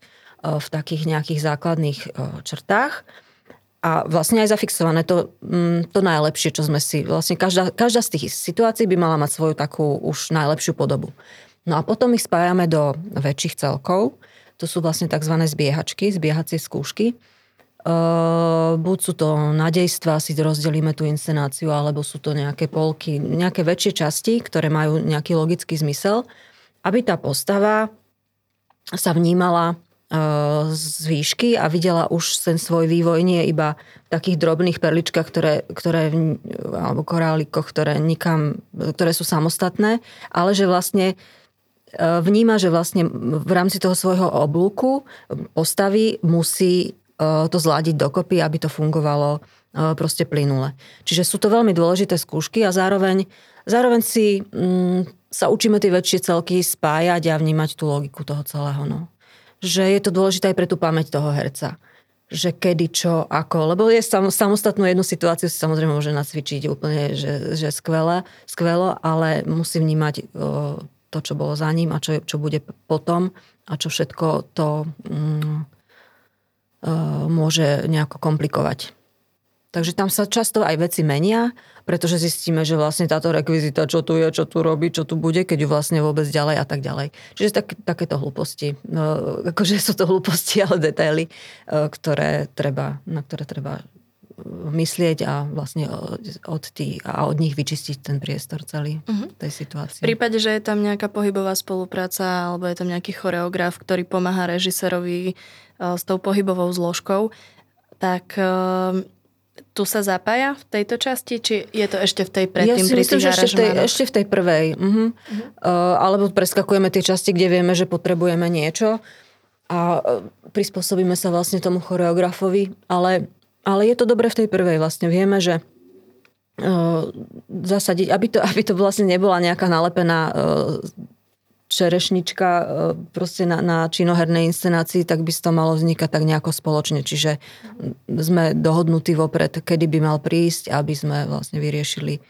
v takých nejakých základných eh, črtách. A vlastne aj zafixované to, mm, to najlepšie, čo sme si... Vlastne každá, každá z tých situácií by mala mať svoju takú už najlepšiu podobu. No a potom ich spájame do väčších celkov. To sú vlastne tzv. zbiehačky, zbiehacie skúšky buď sú to nadejstva, si rozdelíme tú inscenáciu, alebo sú to nejaké polky, nejaké väčšie časti, ktoré majú nejaký logický zmysel, aby tá postava sa vnímala uh, z výšky a videla už ten svoj vývoj nie iba v takých drobných perličkách, ktoré, ktoré alebo korálikoch, ktoré nikam, ktoré sú samostatné, ale že vlastne uh, vníma, že vlastne v rámci toho svojho oblúku postavy musí to zladiť dokopy, aby to fungovalo proste plynule. Čiže sú to veľmi dôležité skúšky a zároveň, zároveň si mm, sa učíme tie väčšie celky spájať a vnímať tú logiku toho celého. No. Že je to dôležité aj pre tú pamäť toho herca že kedy, čo, ako. Lebo je sam, samostatnú jednu situáciu si samozrejme môže nacvičiť úplne, že, že skvelé, skvelo, ale musí vnímať o, to, čo bolo za ním a čo, čo bude potom a čo všetko to mm, Eh, môže nejako komplikovať. Takže tam sa často aj veci menia, pretože zistíme, že vlastne táto rekvizita, čo tu je, čo tu robí, čo tu bude, keď ju vlastne vôbec ďalej a tak ďalej. Čiže tak, takéto hlúposti. No, akože sú to hlúposti, ale detaily, eh, ktoré treba, na ktoré treba myslieť a vlastne od, tý, a od nich vyčistiť ten priestor celý uh-huh. tej situácii. V prípade, že je tam nejaká pohybová spolupráca alebo je tam nejaký choreograf, ktorý pomáha režisérovi s tou pohybovou zložkou, tak uh, tu sa zapája v tejto časti, či je to ešte v tej predtým ja si myslím, že ešte v, tej, ešte v tej prvej. Uh-huh. Uh-huh. Uh, alebo preskakujeme tie časti, kde vieme, že potrebujeme niečo a uh, prispôsobíme sa vlastne tomu choreografovi, ale, ale je to dobre v tej prvej. Vlastne vieme, že uh, zasadiť, aby to, aby to vlastne nebola nejaká nalepená uh, čerešnička e, proste na, na činohernej inscenácii, tak by to malo vznikať tak nejako spoločne. Čiže sme dohodnutí vopred, kedy by mal prísť, aby sme vlastne vyriešili e,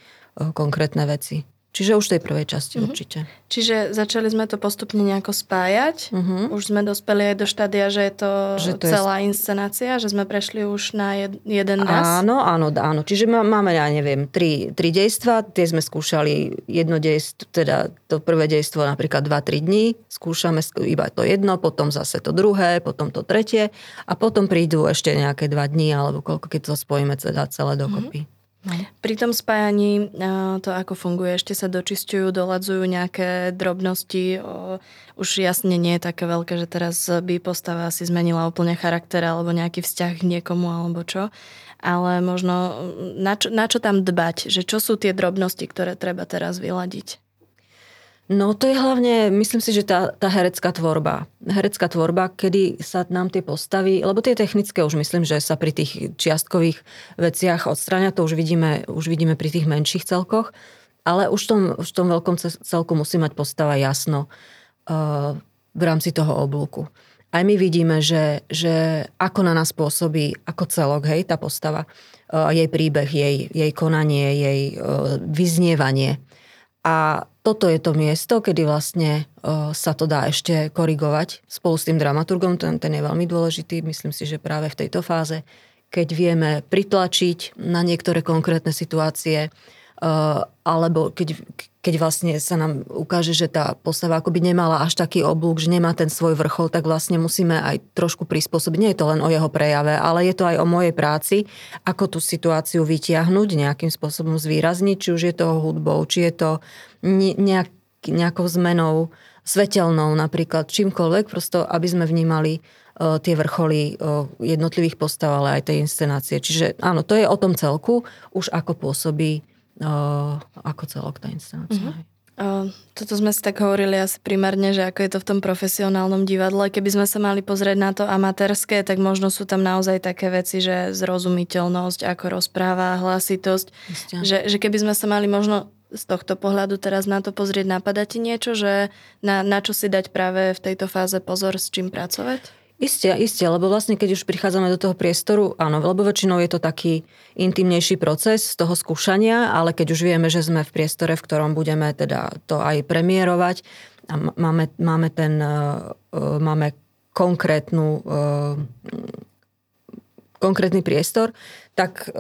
konkrétne veci. Čiže už v tej prvej časti uh-huh. určite. Čiže začali sme to postupne nejako spájať. Uh-huh. Už sme dospeli aj do štádia, že je to, že to celá je... inscenácia, že sme prešli už na jed, jeden raz. Áno, áno, áno. Čiže máme, ja neviem, tri, tri dejstva. Tie sme skúšali jedno dejstvo, teda to prvé dejstvo napríklad 2-3 dní. Skúšame iba to jedno, potom zase to druhé, potom to tretie a potom prídu ešte nejaké dva dní alebo koľko, keď to spojíme teda celé dokopy. Uh-huh. No. Pri tom spájaní to, ako funguje, ešte sa dočistujú, doladzujú nejaké drobnosti. Už jasne nie je také veľké, že teraz by postava si zmenila úplne charakter alebo nejaký vzťah k niekomu alebo čo. Ale možno na čo, na čo tam dbať? Že čo sú tie drobnosti, ktoré treba teraz vyladiť? No to je hlavne, myslím si, že tá, tá herecká tvorba. Herecká tvorba, kedy sa nám tie postavy, lebo tie technické už myslím, že sa pri tých čiastkových veciach odstráňa, to už vidíme, už vidíme pri tých menších celkoch, ale už v tom, už v tom veľkom celku musí mať postava jasno uh, v rámci toho oblúku. Aj my vidíme, že, že ako na nás pôsobí ako celok, hej, tá postava, uh, jej príbeh, jej, jej konanie, jej uh, vyznievanie. A toto je to miesto, kedy vlastne sa to dá ešte korigovať spolu s tým dramaturgom, ten, ten je veľmi dôležitý, myslím si, že práve v tejto fáze, keď vieme pritlačiť na niektoré konkrétne situácie, uh, alebo keď, keď vlastne sa nám ukáže, že tá postava akoby nemala až taký oblúk, že nemá ten svoj vrchol, tak vlastne musíme aj trošku prispôsobiť. Nie je to len o jeho prejave, ale je to aj o mojej práci, ako tú situáciu vytiahnuť, nejakým spôsobom zvýrazniť, či už je to hudbou, či je to nejak, nejakou zmenou svetelnou napríklad, čímkoľvek, prosto aby sme vnímali uh, tie vrcholy uh, jednotlivých postav, ale aj tej inscenácie. Čiže áno, to je o tom celku, už ako pôsobí ako celok tá inscenácia. Uh, toto sme si tak hovorili asi primárne, že ako je to v tom profesionálnom divadle. Keby sme sa mali pozrieť na to amatérske, tak možno sú tam naozaj také veci, že zrozumiteľnosť, ako rozpráva, hlasitosť. Že, že keby sme sa mali možno z tohto pohľadu teraz na to pozrieť, napadá ti niečo, že na, na čo si dať práve v tejto fáze pozor, s čím pracovať? Isté, isté, lebo vlastne keď už prichádzame do toho priestoru, áno, lebo väčšinou je to taký intimnejší proces z toho skúšania, ale keď už vieme, že sme v priestore, v ktorom budeme teda to aj premiérovať a máme, máme ten, uh, máme konkrétnu uh, konkrétny priestor, tak,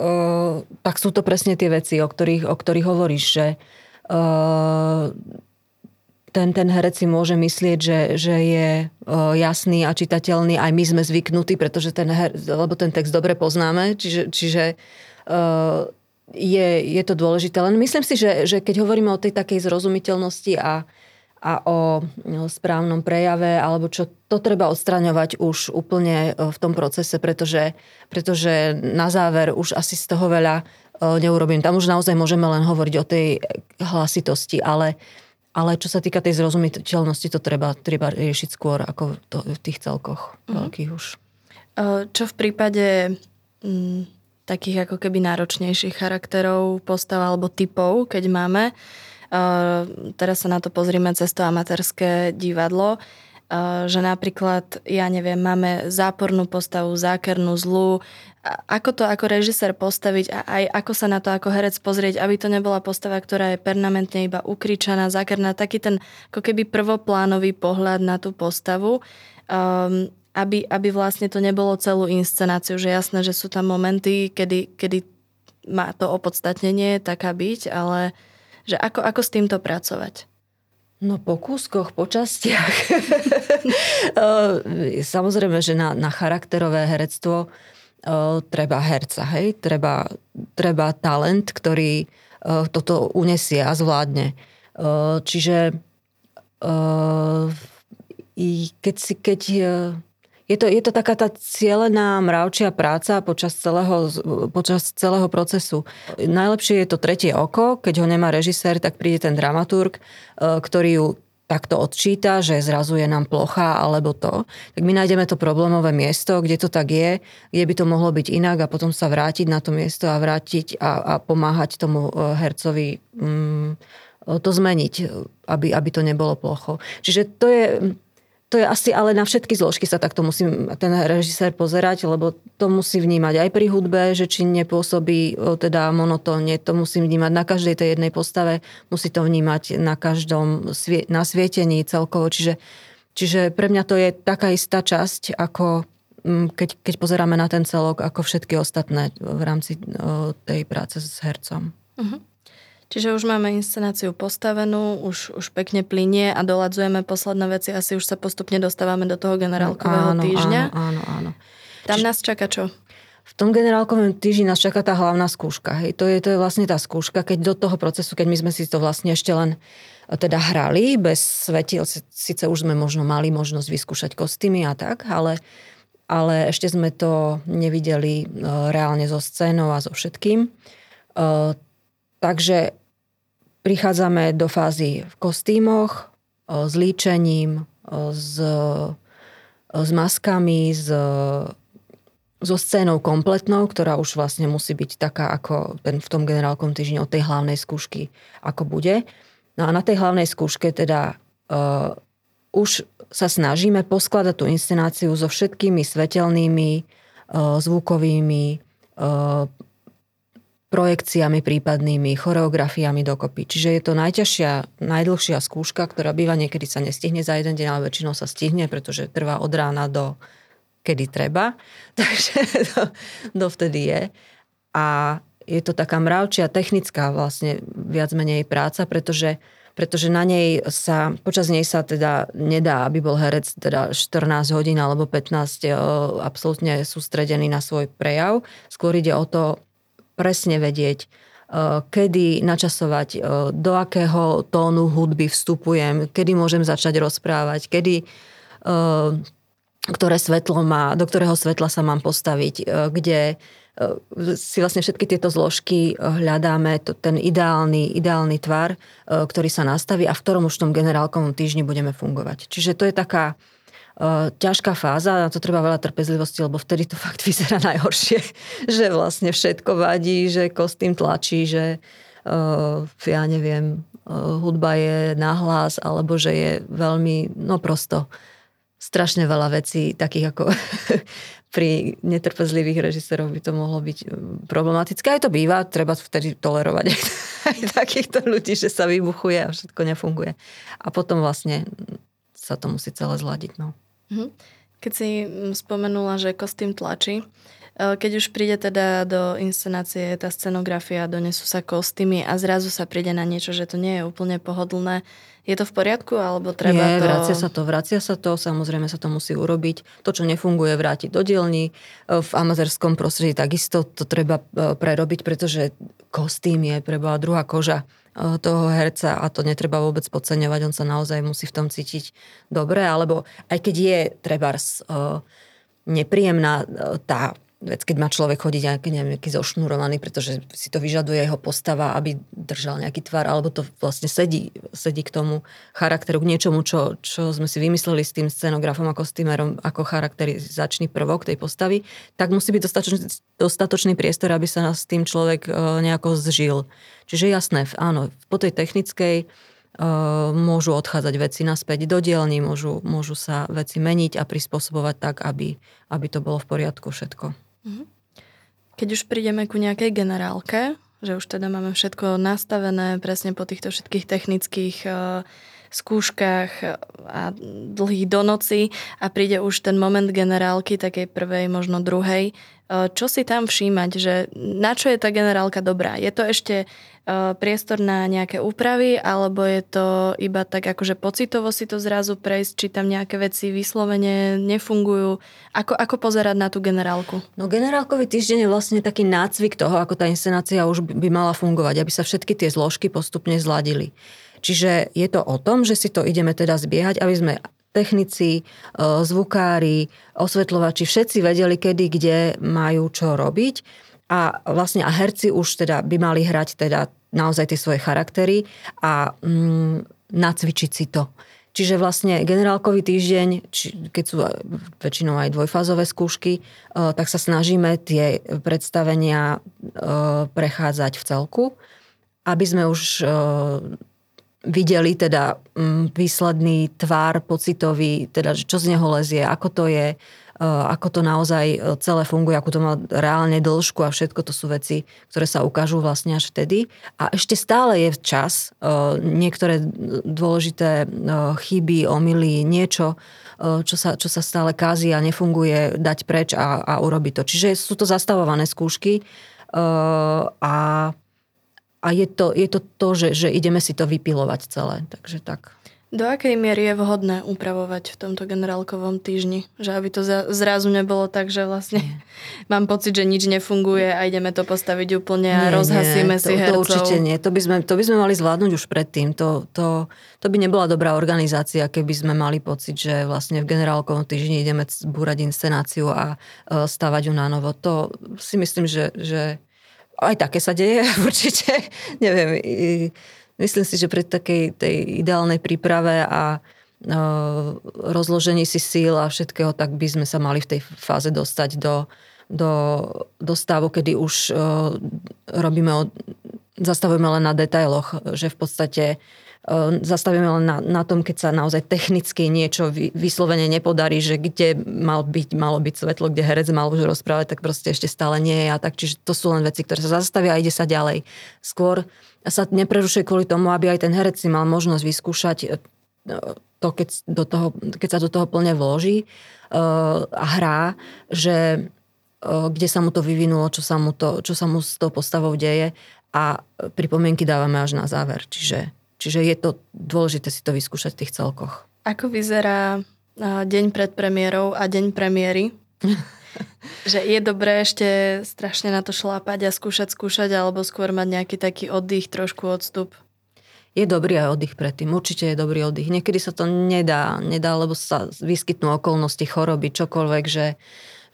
tak sú to presne tie veci, o ktorých, o ktorých hovoríš, že ten, ten herec si môže myslieť, že, že je uh, jasný a čitateľný. Aj my sme zvyknutí, pretože ten, her, lebo ten text dobre poznáme, čiže, čiže uh, je, je to dôležité. Len myslím si, že, že keď hovoríme o tej takej zrozumiteľnosti a, a o no, správnom prejave, alebo čo to treba odstraňovať už úplne v tom procese, pretože, pretože na záver už asi z toho veľa neurobím. Tam už naozaj môžeme len hovoriť o tej hlasitosti, ale ale čo sa týka tej zrozumiteľnosti, to treba, treba riešiť skôr ako to, v tých celkoch mm-hmm. veľkých už. Čo v prípade m, mm, takých ako keby náročnejších charakterov, postav alebo typov, keď máme, teraz sa na to pozrieme cez to amatérske divadlo, že napríklad, ja neviem, máme zápornú postavu, zákernú, zlú. Ako to ako režisér postaviť a aj ako sa na to ako herec pozrieť, aby to nebola postava, ktorá je permanentne iba ukričaná, zákerná, taký ten ako keby prvoplánový pohľad na tú postavu, um, aby, aby vlastne to nebolo celú inscenáciu, že jasné, že sú tam momenty, kedy, kedy má to opodstatnenie taká byť, ale že ako, ako s týmto pracovať? No po kúskoch, po častiach. Samozrejme, že na, na charakterové herectvo treba herca, hej? Treba, treba talent, ktorý toto unesie a zvládne. Čiže keď, si, keď je to, je to taká tá cielená mravčia práca počas celého, počas celého procesu. Najlepšie je to tretie oko, keď ho nemá režisér, tak príde ten dramaturg, e, ktorý ju takto odčíta, že zrazu je nám plocha alebo to, tak my nájdeme to problémové miesto, kde to tak je, kde by to mohlo byť inak a potom sa vrátiť na to miesto a vrátiť a, a pomáhať tomu e, hercovi mm, to zmeniť, aby, aby to nebolo plocho. Čiže to je to je asi ale na všetky zložky sa takto musí ten režisér pozerať, lebo to musí vnímať aj pri hudbe, že či nepôsobí teda monotónne, to musí vnímať na každej tej jednej postave, musí to vnímať na každom na svietení celkovo. Čiže, čiže pre mňa to je taká istá časť, ako keď, keď pozeráme na ten celok, ako všetky ostatné v rámci tej práce s hercom. Uh-huh. Čiže už máme inscenáciu postavenú, už, už pekne plinie a doladzujeme posledné veci. Asi už sa postupne dostávame do toho generálkového áno, týždňa. Áno, áno, áno. Tam Či... nás čaká čo? V tom generálkovom týždni nás čaká tá hlavná skúška. Hej. To, je, to je vlastne tá skúška, keď do toho procesu, keď my sme si to vlastne ešte len e, teda hrali, bez svetiel, síce už sme možno mali možnosť vyskúšať kostýmy a tak, ale, ale ešte sme to nevideli e, reálne so scénou a so všetkým. E, Takže prichádzame do fázy v kostýmoch, s líčením, s, s maskami, s, so scénou kompletnou, ktorá už vlastne musí byť taká ako ten, v tom generálkom týždni od tej hlavnej skúšky, ako bude. No a na tej hlavnej skúške teda uh, už sa snažíme poskladať tú inscenáciu so všetkými svetelnými, uh, zvukovými, uh, projekciami prípadnými, choreografiami dokopy. Čiže je to najťažšia, najdlhšia skúška, ktorá býva niekedy sa nestihne za jeden deň, ale väčšinou sa stihne, pretože trvá od rána do kedy treba. Takže to, to vtedy je. A je to taká mravčia, technická vlastne viac menej práca, pretože pretože na nej sa, počas nej sa teda nedá, aby bol herec teda 14 hodín alebo 15 absolútne sústredený na svoj prejav. Skôr ide o to presne vedieť, eh, kedy načasovať, eh, do akého tónu hudby vstupujem, kedy môžem začať rozprávať, kedy eh, ktoré svetlo má, do ktorého svetla sa mám postaviť, kde si vlastne všetky tieto zložky hľadáme to, ten ideálny, ideálny tvar, ktorý sa nastaví a v ktorom už v tom generálkovom týždni budeme fungovať. Čiže to je taká ťažká fáza, na to treba veľa trpezlivosti, lebo vtedy to fakt vyzerá najhoršie, že vlastne všetko vadí, že kostým tlačí, že uh, ja neviem, uh, hudba je nahlas, alebo že je veľmi, no prosto, strašne veľa vecí, takých ako pri netrpezlivých režiséroch by to mohlo byť problematické. Aj to býva, treba vtedy tolerovať aj takýchto ľudí, že sa vybuchuje a všetko nefunguje. A potom vlastne sa to musí celé zladiť. No. Mhm. Keď si mm, spomenula, že kostým tlačí, e, keď už príde teda do inscenácie tá scenografia, donesú sa kostýmy a zrazu sa príde na niečo, že to nie je úplne pohodlné, je to v poriadku, alebo treba Nie, to... vracia sa to, vracia sa to, samozrejme sa to musí urobiť. To, čo nefunguje, vrátiť do dielny. E, v amatérskom prostredí takisto to treba e, prerobiť, pretože kostým je preboha druhá koža toho herca a to netreba vôbec podceňovať, on sa naozaj musí v tom cítiť dobre, alebo aj keď je trebárs eh, nepríjemná eh, tá vec, keď má človek chodiť nejaký, nejaký zošnurovaný, pretože si to vyžaduje jeho postava, aby držal nejaký tvar, alebo to vlastne sedí, sedí k tomu charakteru, k niečomu, čo, čo sme si vymysleli s tým scenografom a kostýmerom ako charakterizačný prvok tej postavy, tak musí byť dostatočný, dostatočný priestor, aby sa s tým človek nejako zžil. Čiže jasné, áno, po tej technickej uh, môžu odchádzať veci naspäť do dielní, môžu, môžu sa veci meniť a prispôsobovať tak, aby, aby to bolo v poriadku všetko. Mhm. Keď už prídeme ku nejakej generálke, že už teda máme všetko nastavené presne po týchto všetkých technických uh, skúškach a dlhých do noci a príde už ten moment generálky, takej prvej, možno druhej. Čo si tam všímať, že na čo je tá generálka dobrá? Je to ešte priestor na nejaké úpravy, alebo je to iba tak akože pocitovo si to zrazu prejsť, či tam nejaké veci vyslovene nefungujú? Ako, ako pozerať na tú generálku? No generálkový týždeň je vlastne taký nácvik toho, ako tá inscenácia už by mala fungovať, aby sa všetky tie zložky postupne zladili. Čiže je to o tom, že si to ideme teda zbiehať, aby sme technici, zvukári, osvetľovači, všetci vedeli, kedy, kde majú čo robiť. A vlastne a herci už teda by mali hrať teda naozaj tie svoje charaktery a mm, nacvičiť si to. Čiže vlastne generálkový týždeň, či, keď sú väčšinou aj dvojfázové skúšky, tak sa snažíme tie predstavenia prechádzať v celku, aby sme už videli teda mm, výsledný tvár pocitový, teda čo z neho lezie, ako to je, Eh, ako to naozaj eh, celé funguje, ako to má reálne dĺžku a všetko to sú veci, ktoré sa ukážu vlastne až vtedy. A ešte stále je čas eh, niektoré dôležité chyby, omily, niečo, čo sa, čo sa stále kází a nefunguje, dať preč a, a urobiť to. Čiže sú to zastavované skúšky a, a je to, je to to, že, že ideme si to vypilovať celé. Takže tak. Do akej miery je vhodné upravovať v tomto generálkovom týždni? Že aby to zrazu nebolo tak, že vlastne mám pocit, že nič nefunguje a ideme to postaviť úplne a nie, rozhasíme nie, si to, hercov. To určite nie. To by, sme, to by sme mali zvládnuť už predtým. To, to, to by nebola dobrá organizácia, keby sme mali pocit, že vlastne v generálkovom týždni ideme búrať inscenáciu a e, stavať ju na novo. To si myslím, že, že aj také sa deje určite. Neviem, myslím si, že pri takej tej ideálnej príprave a rozložení si síl a všetkého, tak by sme sa mali v tej fáze dostať do, do, do stavu, kedy už robíme, zastavujeme len na detailoch, že v podstate zastavíme len na, na tom, keď sa naozaj technicky niečo vyslovene nepodarí, že kde mal byť, malo byť svetlo, kde herec mal už rozprávať, tak proste ešte stále nie je. A tak, čiže to sú len veci, ktoré sa zastavia a ide sa ďalej. Skôr sa neprerušuje kvôli tomu, aby aj ten herec si mal možnosť vyskúšať e, to, keď, do toho, keď sa do toho plne vloží uh, a hrá, že uh, kde sa mu to vyvinulo, čo sa mu, to, čo sa mu s tou postavou deje a pripomienky dávame až na záver. Čiže, čiže je to dôležité si to vyskúšať v tých celkoch. Ako vyzerá deň pred premiérou a deň premiéry? že je dobré ešte strašne na to šlápať a skúšať, skúšať, alebo skôr mať nejaký taký oddych, trošku odstup? Je dobrý aj oddych predtým, určite je dobrý oddych. Niekedy sa to nedá, nedá, lebo sa vyskytnú okolnosti, choroby, čokoľvek, že,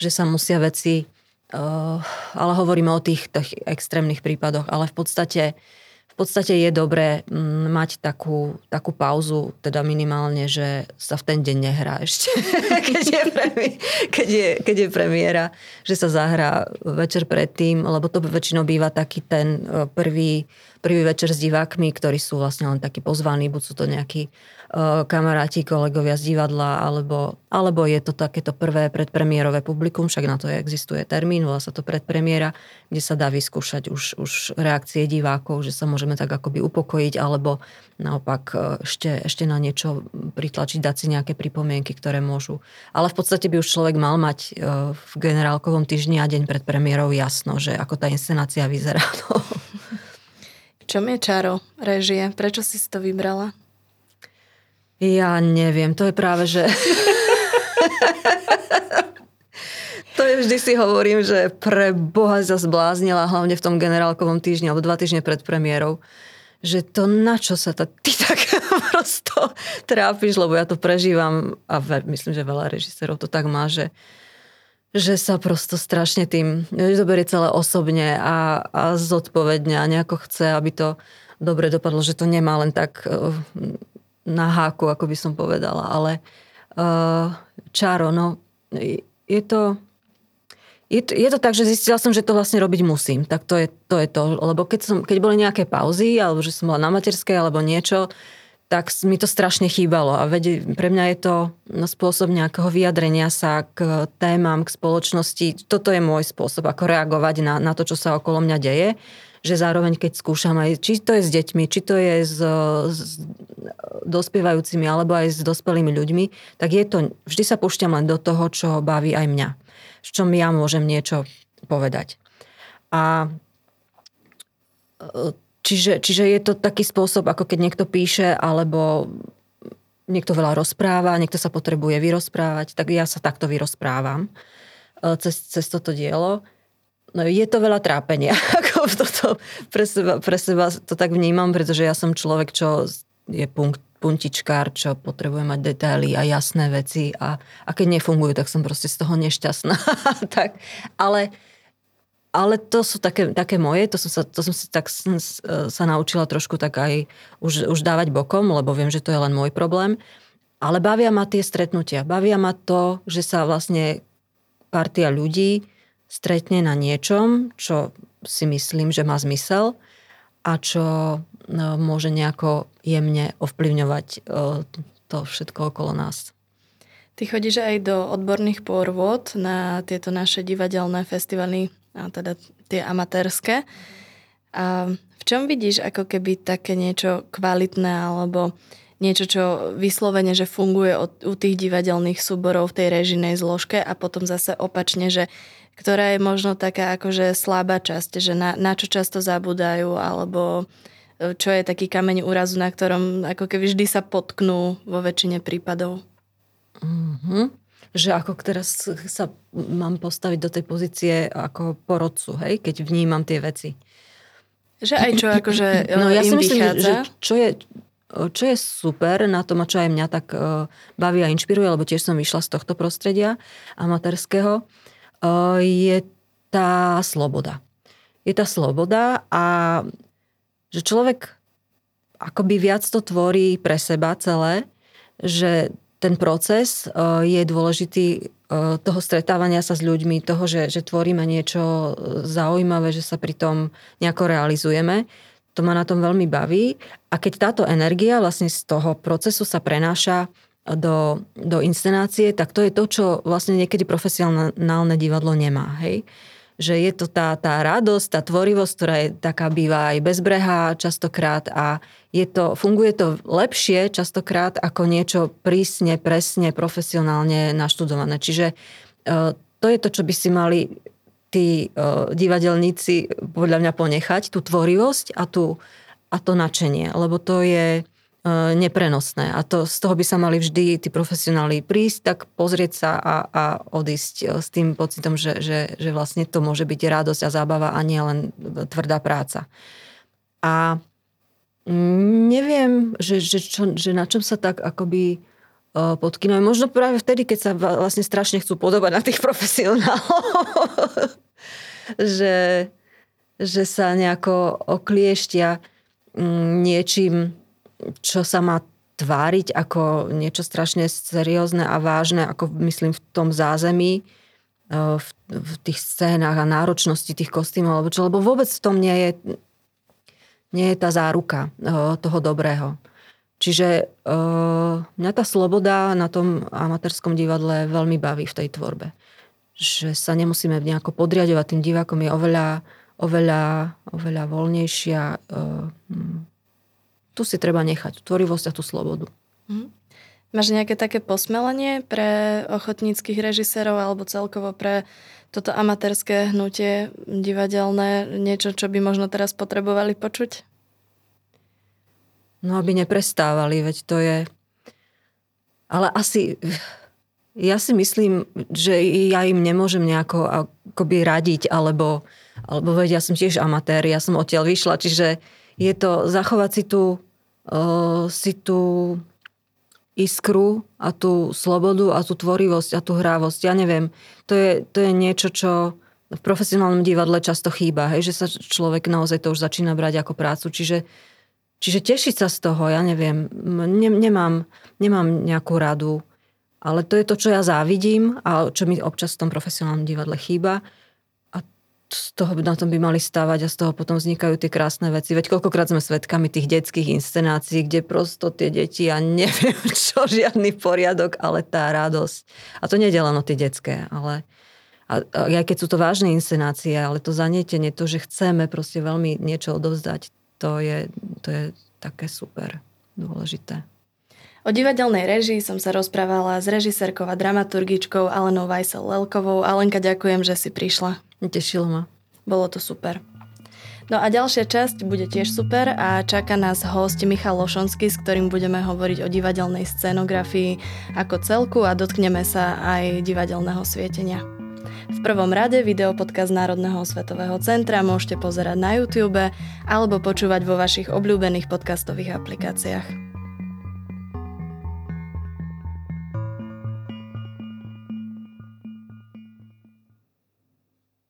že sa musia veci, uh, ale hovoríme o tých, tých extrémnych prípadoch, ale v podstate v podstate je dobré mm, mať takú, takú pauzu, teda minimálne, že sa v ten deň nehrá ešte, keď, je premi- keď, je, keď je premiéra, že sa zahrá večer predtým, lebo to väčšinou býva taký ten e, prvý, prvý večer s divákmi, ktorí sú vlastne len takí pozvaní, buď sú to nejakí kamaráti, kolegovia z divadla, alebo, alebo je to takéto prvé predpremiérové publikum, však na to existuje termín, volá sa to predpremiéra, kde sa dá vyskúšať už, už reakcie divákov, že sa môžeme tak akoby upokojiť, alebo naopak eh, ešte, ešte na niečo pritlačiť, dať si nejaké pripomienky, ktoré môžu. Ale v podstate by už človek mal mať eh, v generálkovom týždni a deň pred premiérou jasno, že ako tá inscenácia vyzerá. No. čom je čaro režie? Prečo si to vybrala? Ja neviem, to je práve, že... to je vždy si hovorím, že pre Boha sa zbláznila, hlavne v tom generálkovom týždni, alebo dva týždne pred premiérou, že to na čo sa ta, ty tak prosto trápiš, lebo ja to prežívam a ve, myslím, že veľa režisérov to tak má, že, že sa prosto strašne tým zoberie celé osobne a, a zodpovedne a nejako chce, aby to dobre dopadlo, že to nemá len tak na háku, ako by som povedala. Ale uh, čaro, no, je to, je to, je to tak, že zistila som, že to vlastne robiť musím. Tak to je to. Je to. Lebo keď, som, keď boli nejaké pauzy, alebo že som bola na materskej, alebo niečo, tak mi to strašne chýbalo. A vedie, pre mňa je to no, spôsob nejakého vyjadrenia sa k témam, k spoločnosti. Toto je môj spôsob, ako reagovať na, na to, čo sa okolo mňa deje že zároveň keď skúšam aj, či to je s deťmi, či to je s, s dospievajúcimi alebo aj s dospelými ľuďmi, tak je to, vždy sa púšťam len do toho, čo baví aj mňa. V čom ja môžem niečo povedať. A čiže, čiže je to taký spôsob, ako keď niekto píše, alebo niekto veľa rozpráva, niekto sa potrebuje vyrozprávať, tak ja sa takto vyrozprávam e, cez, cez toto dielo. No, je to veľa trápenia. Toto pre seba, pre seba to tak vnímam, pretože ja som človek, čo je punkt, puntičkár, čo potrebuje mať detaily a jasné veci a, a keď nefungujú, tak som proste z toho nešťastná. tak, ale, ale to sú také, také moje, to som sa, to som si tak sa naučila trošku tak aj už, už dávať bokom, lebo viem, že to je len môj problém. Ale bavia ma tie stretnutia. Bavia ma to, že sa vlastne partia ľudí stretne na niečom, čo si myslím, že má zmysel a čo no, môže nejako jemne ovplyvňovať e, to všetko okolo nás. Ty chodíš aj do odborných pôrvod na tieto naše divadelné festivaly, a teda tie amatérske. A v čom vidíš ako keby také niečo kvalitné alebo niečo, čo vyslovene, že funguje u tých divadelných súborov v tej režinej zložke a potom zase opačne, že ktorá je možno taká akože slabá časť, že na, na čo často zabudajú, alebo e, čo je taký kameň úrazu, na ktorom ako keby vždy sa potknú vo väčšine prípadov. Mm-hmm. Že ako teraz sa mám postaviť do tej pozície ako porodcu, hej, keď vnímam tie veci. Že aj čo akože no, ja si myslím, vychádza. že čo je, čo je super na tom a čo aj mňa tak uh, baví a inšpiruje, lebo tiež som vyšla z tohto prostredia amatérského, je tá sloboda. Je tá sloboda a že človek akoby viac to tvorí pre seba celé, že ten proces je dôležitý toho stretávania sa s ľuďmi, toho, že, že tvoríme niečo zaujímavé, že sa pri tom nejako realizujeme. To ma na tom veľmi baví. A keď táto energia vlastne z toho procesu sa prenáša do, do inscenácie, tak to je to, čo vlastne niekedy profesionálne divadlo nemá. Hej? Že je to tá, tá radosť, tá tvorivosť, ktorá je taká býva aj bezbrehá častokrát a je to, funguje to lepšie častokrát ako niečo prísne, presne, profesionálne naštudované. Čiže uh, to je to, čo by si mali tí uh, divadelníci podľa mňa ponechať, tú tvorivosť a, tú, a to načenie, lebo to je E, neprenosné. A to, z toho by sa mali vždy tí profesionáli prísť, tak pozrieť sa a, a odísť e, s tým pocitom, že, že, že vlastne to môže byť radosť a zábava a nie len tvrdá práca. A neviem, že, že, čo, že na čom sa tak akoby e, podkynujú. Možno práve vtedy, keď sa vlastne strašne chcú podobať na tých profesionálov. že, že sa nejako oklieštia niečím čo sa má tváriť ako niečo strašne seriózne a vážne, ako myslím v tom zázemí, e, v, v tých scénách a náročnosti tých kostýmov, alebo čo, lebo vôbec v tom nie je, nie je tá záruka e, toho dobrého. Čiže uh, mňa tá sloboda na tom amatérskom divadle veľmi baví v tej tvorbe. Že sa nemusíme nejako podriadovať tým divákom, je oveľa, oveľa, oveľa voľnejšia, tu si treba nechať tvorivosť a tú slobodu. Mm. Máš nejaké také posmelenie pre ochotníckých režisérov alebo celkovo pre toto amatérske hnutie divadelné, niečo, čo by možno teraz potrebovali počuť? No, aby neprestávali, veď to je... Ale asi... Ja si myslím, že ja im nemôžem nejako akoby radiť, alebo, alebo veď ja som tiež amatér, ja som odtiaľ vyšla, čiže je to zachovať si tú, uh, si tú iskru a tú slobodu a tú tvorivosť a tú hrávosť. Ja neviem, to je, to je niečo, čo v profesionálnom divadle často chýba, hej, že sa človek naozaj to už začína brať ako prácu. Čiže, čiže tešiť sa z toho, ja neviem, ne, nemám, nemám nejakú radu, ale to je to, čo ja závidím a čo mi občas v tom profesionálnom divadle chýba z toho, na tom by mali stávať a z toho potom vznikajú tie krásne veci. Veď koľkokrát sme svedkami tých detských inscenácií, kde prosto tie deti a neviem čo, žiadny poriadok, ale tá radosť. A to nie je tie detské, ale a, a aj keď sú to vážne inscenácie, ale to zanietenie, to, že chceme proste veľmi niečo odovzdať, to je, to je také super dôležité. O divadelnej režii som sa rozprávala s režisérkou a dramaturgičkou Alenou Vajsel Lelkovou. Alenka, ďakujem, že si prišla. Tešilo ma. Bolo to super. No a ďalšia časť bude tiež super a čaká nás host Michal Lošonsky, s ktorým budeme hovoriť o divadelnej scenografii ako celku a dotkneme sa aj divadelného svietenia. V prvom rade videopodcast Národného svetového centra môžete pozerať na YouTube alebo počúvať vo vašich obľúbených podcastových aplikáciách.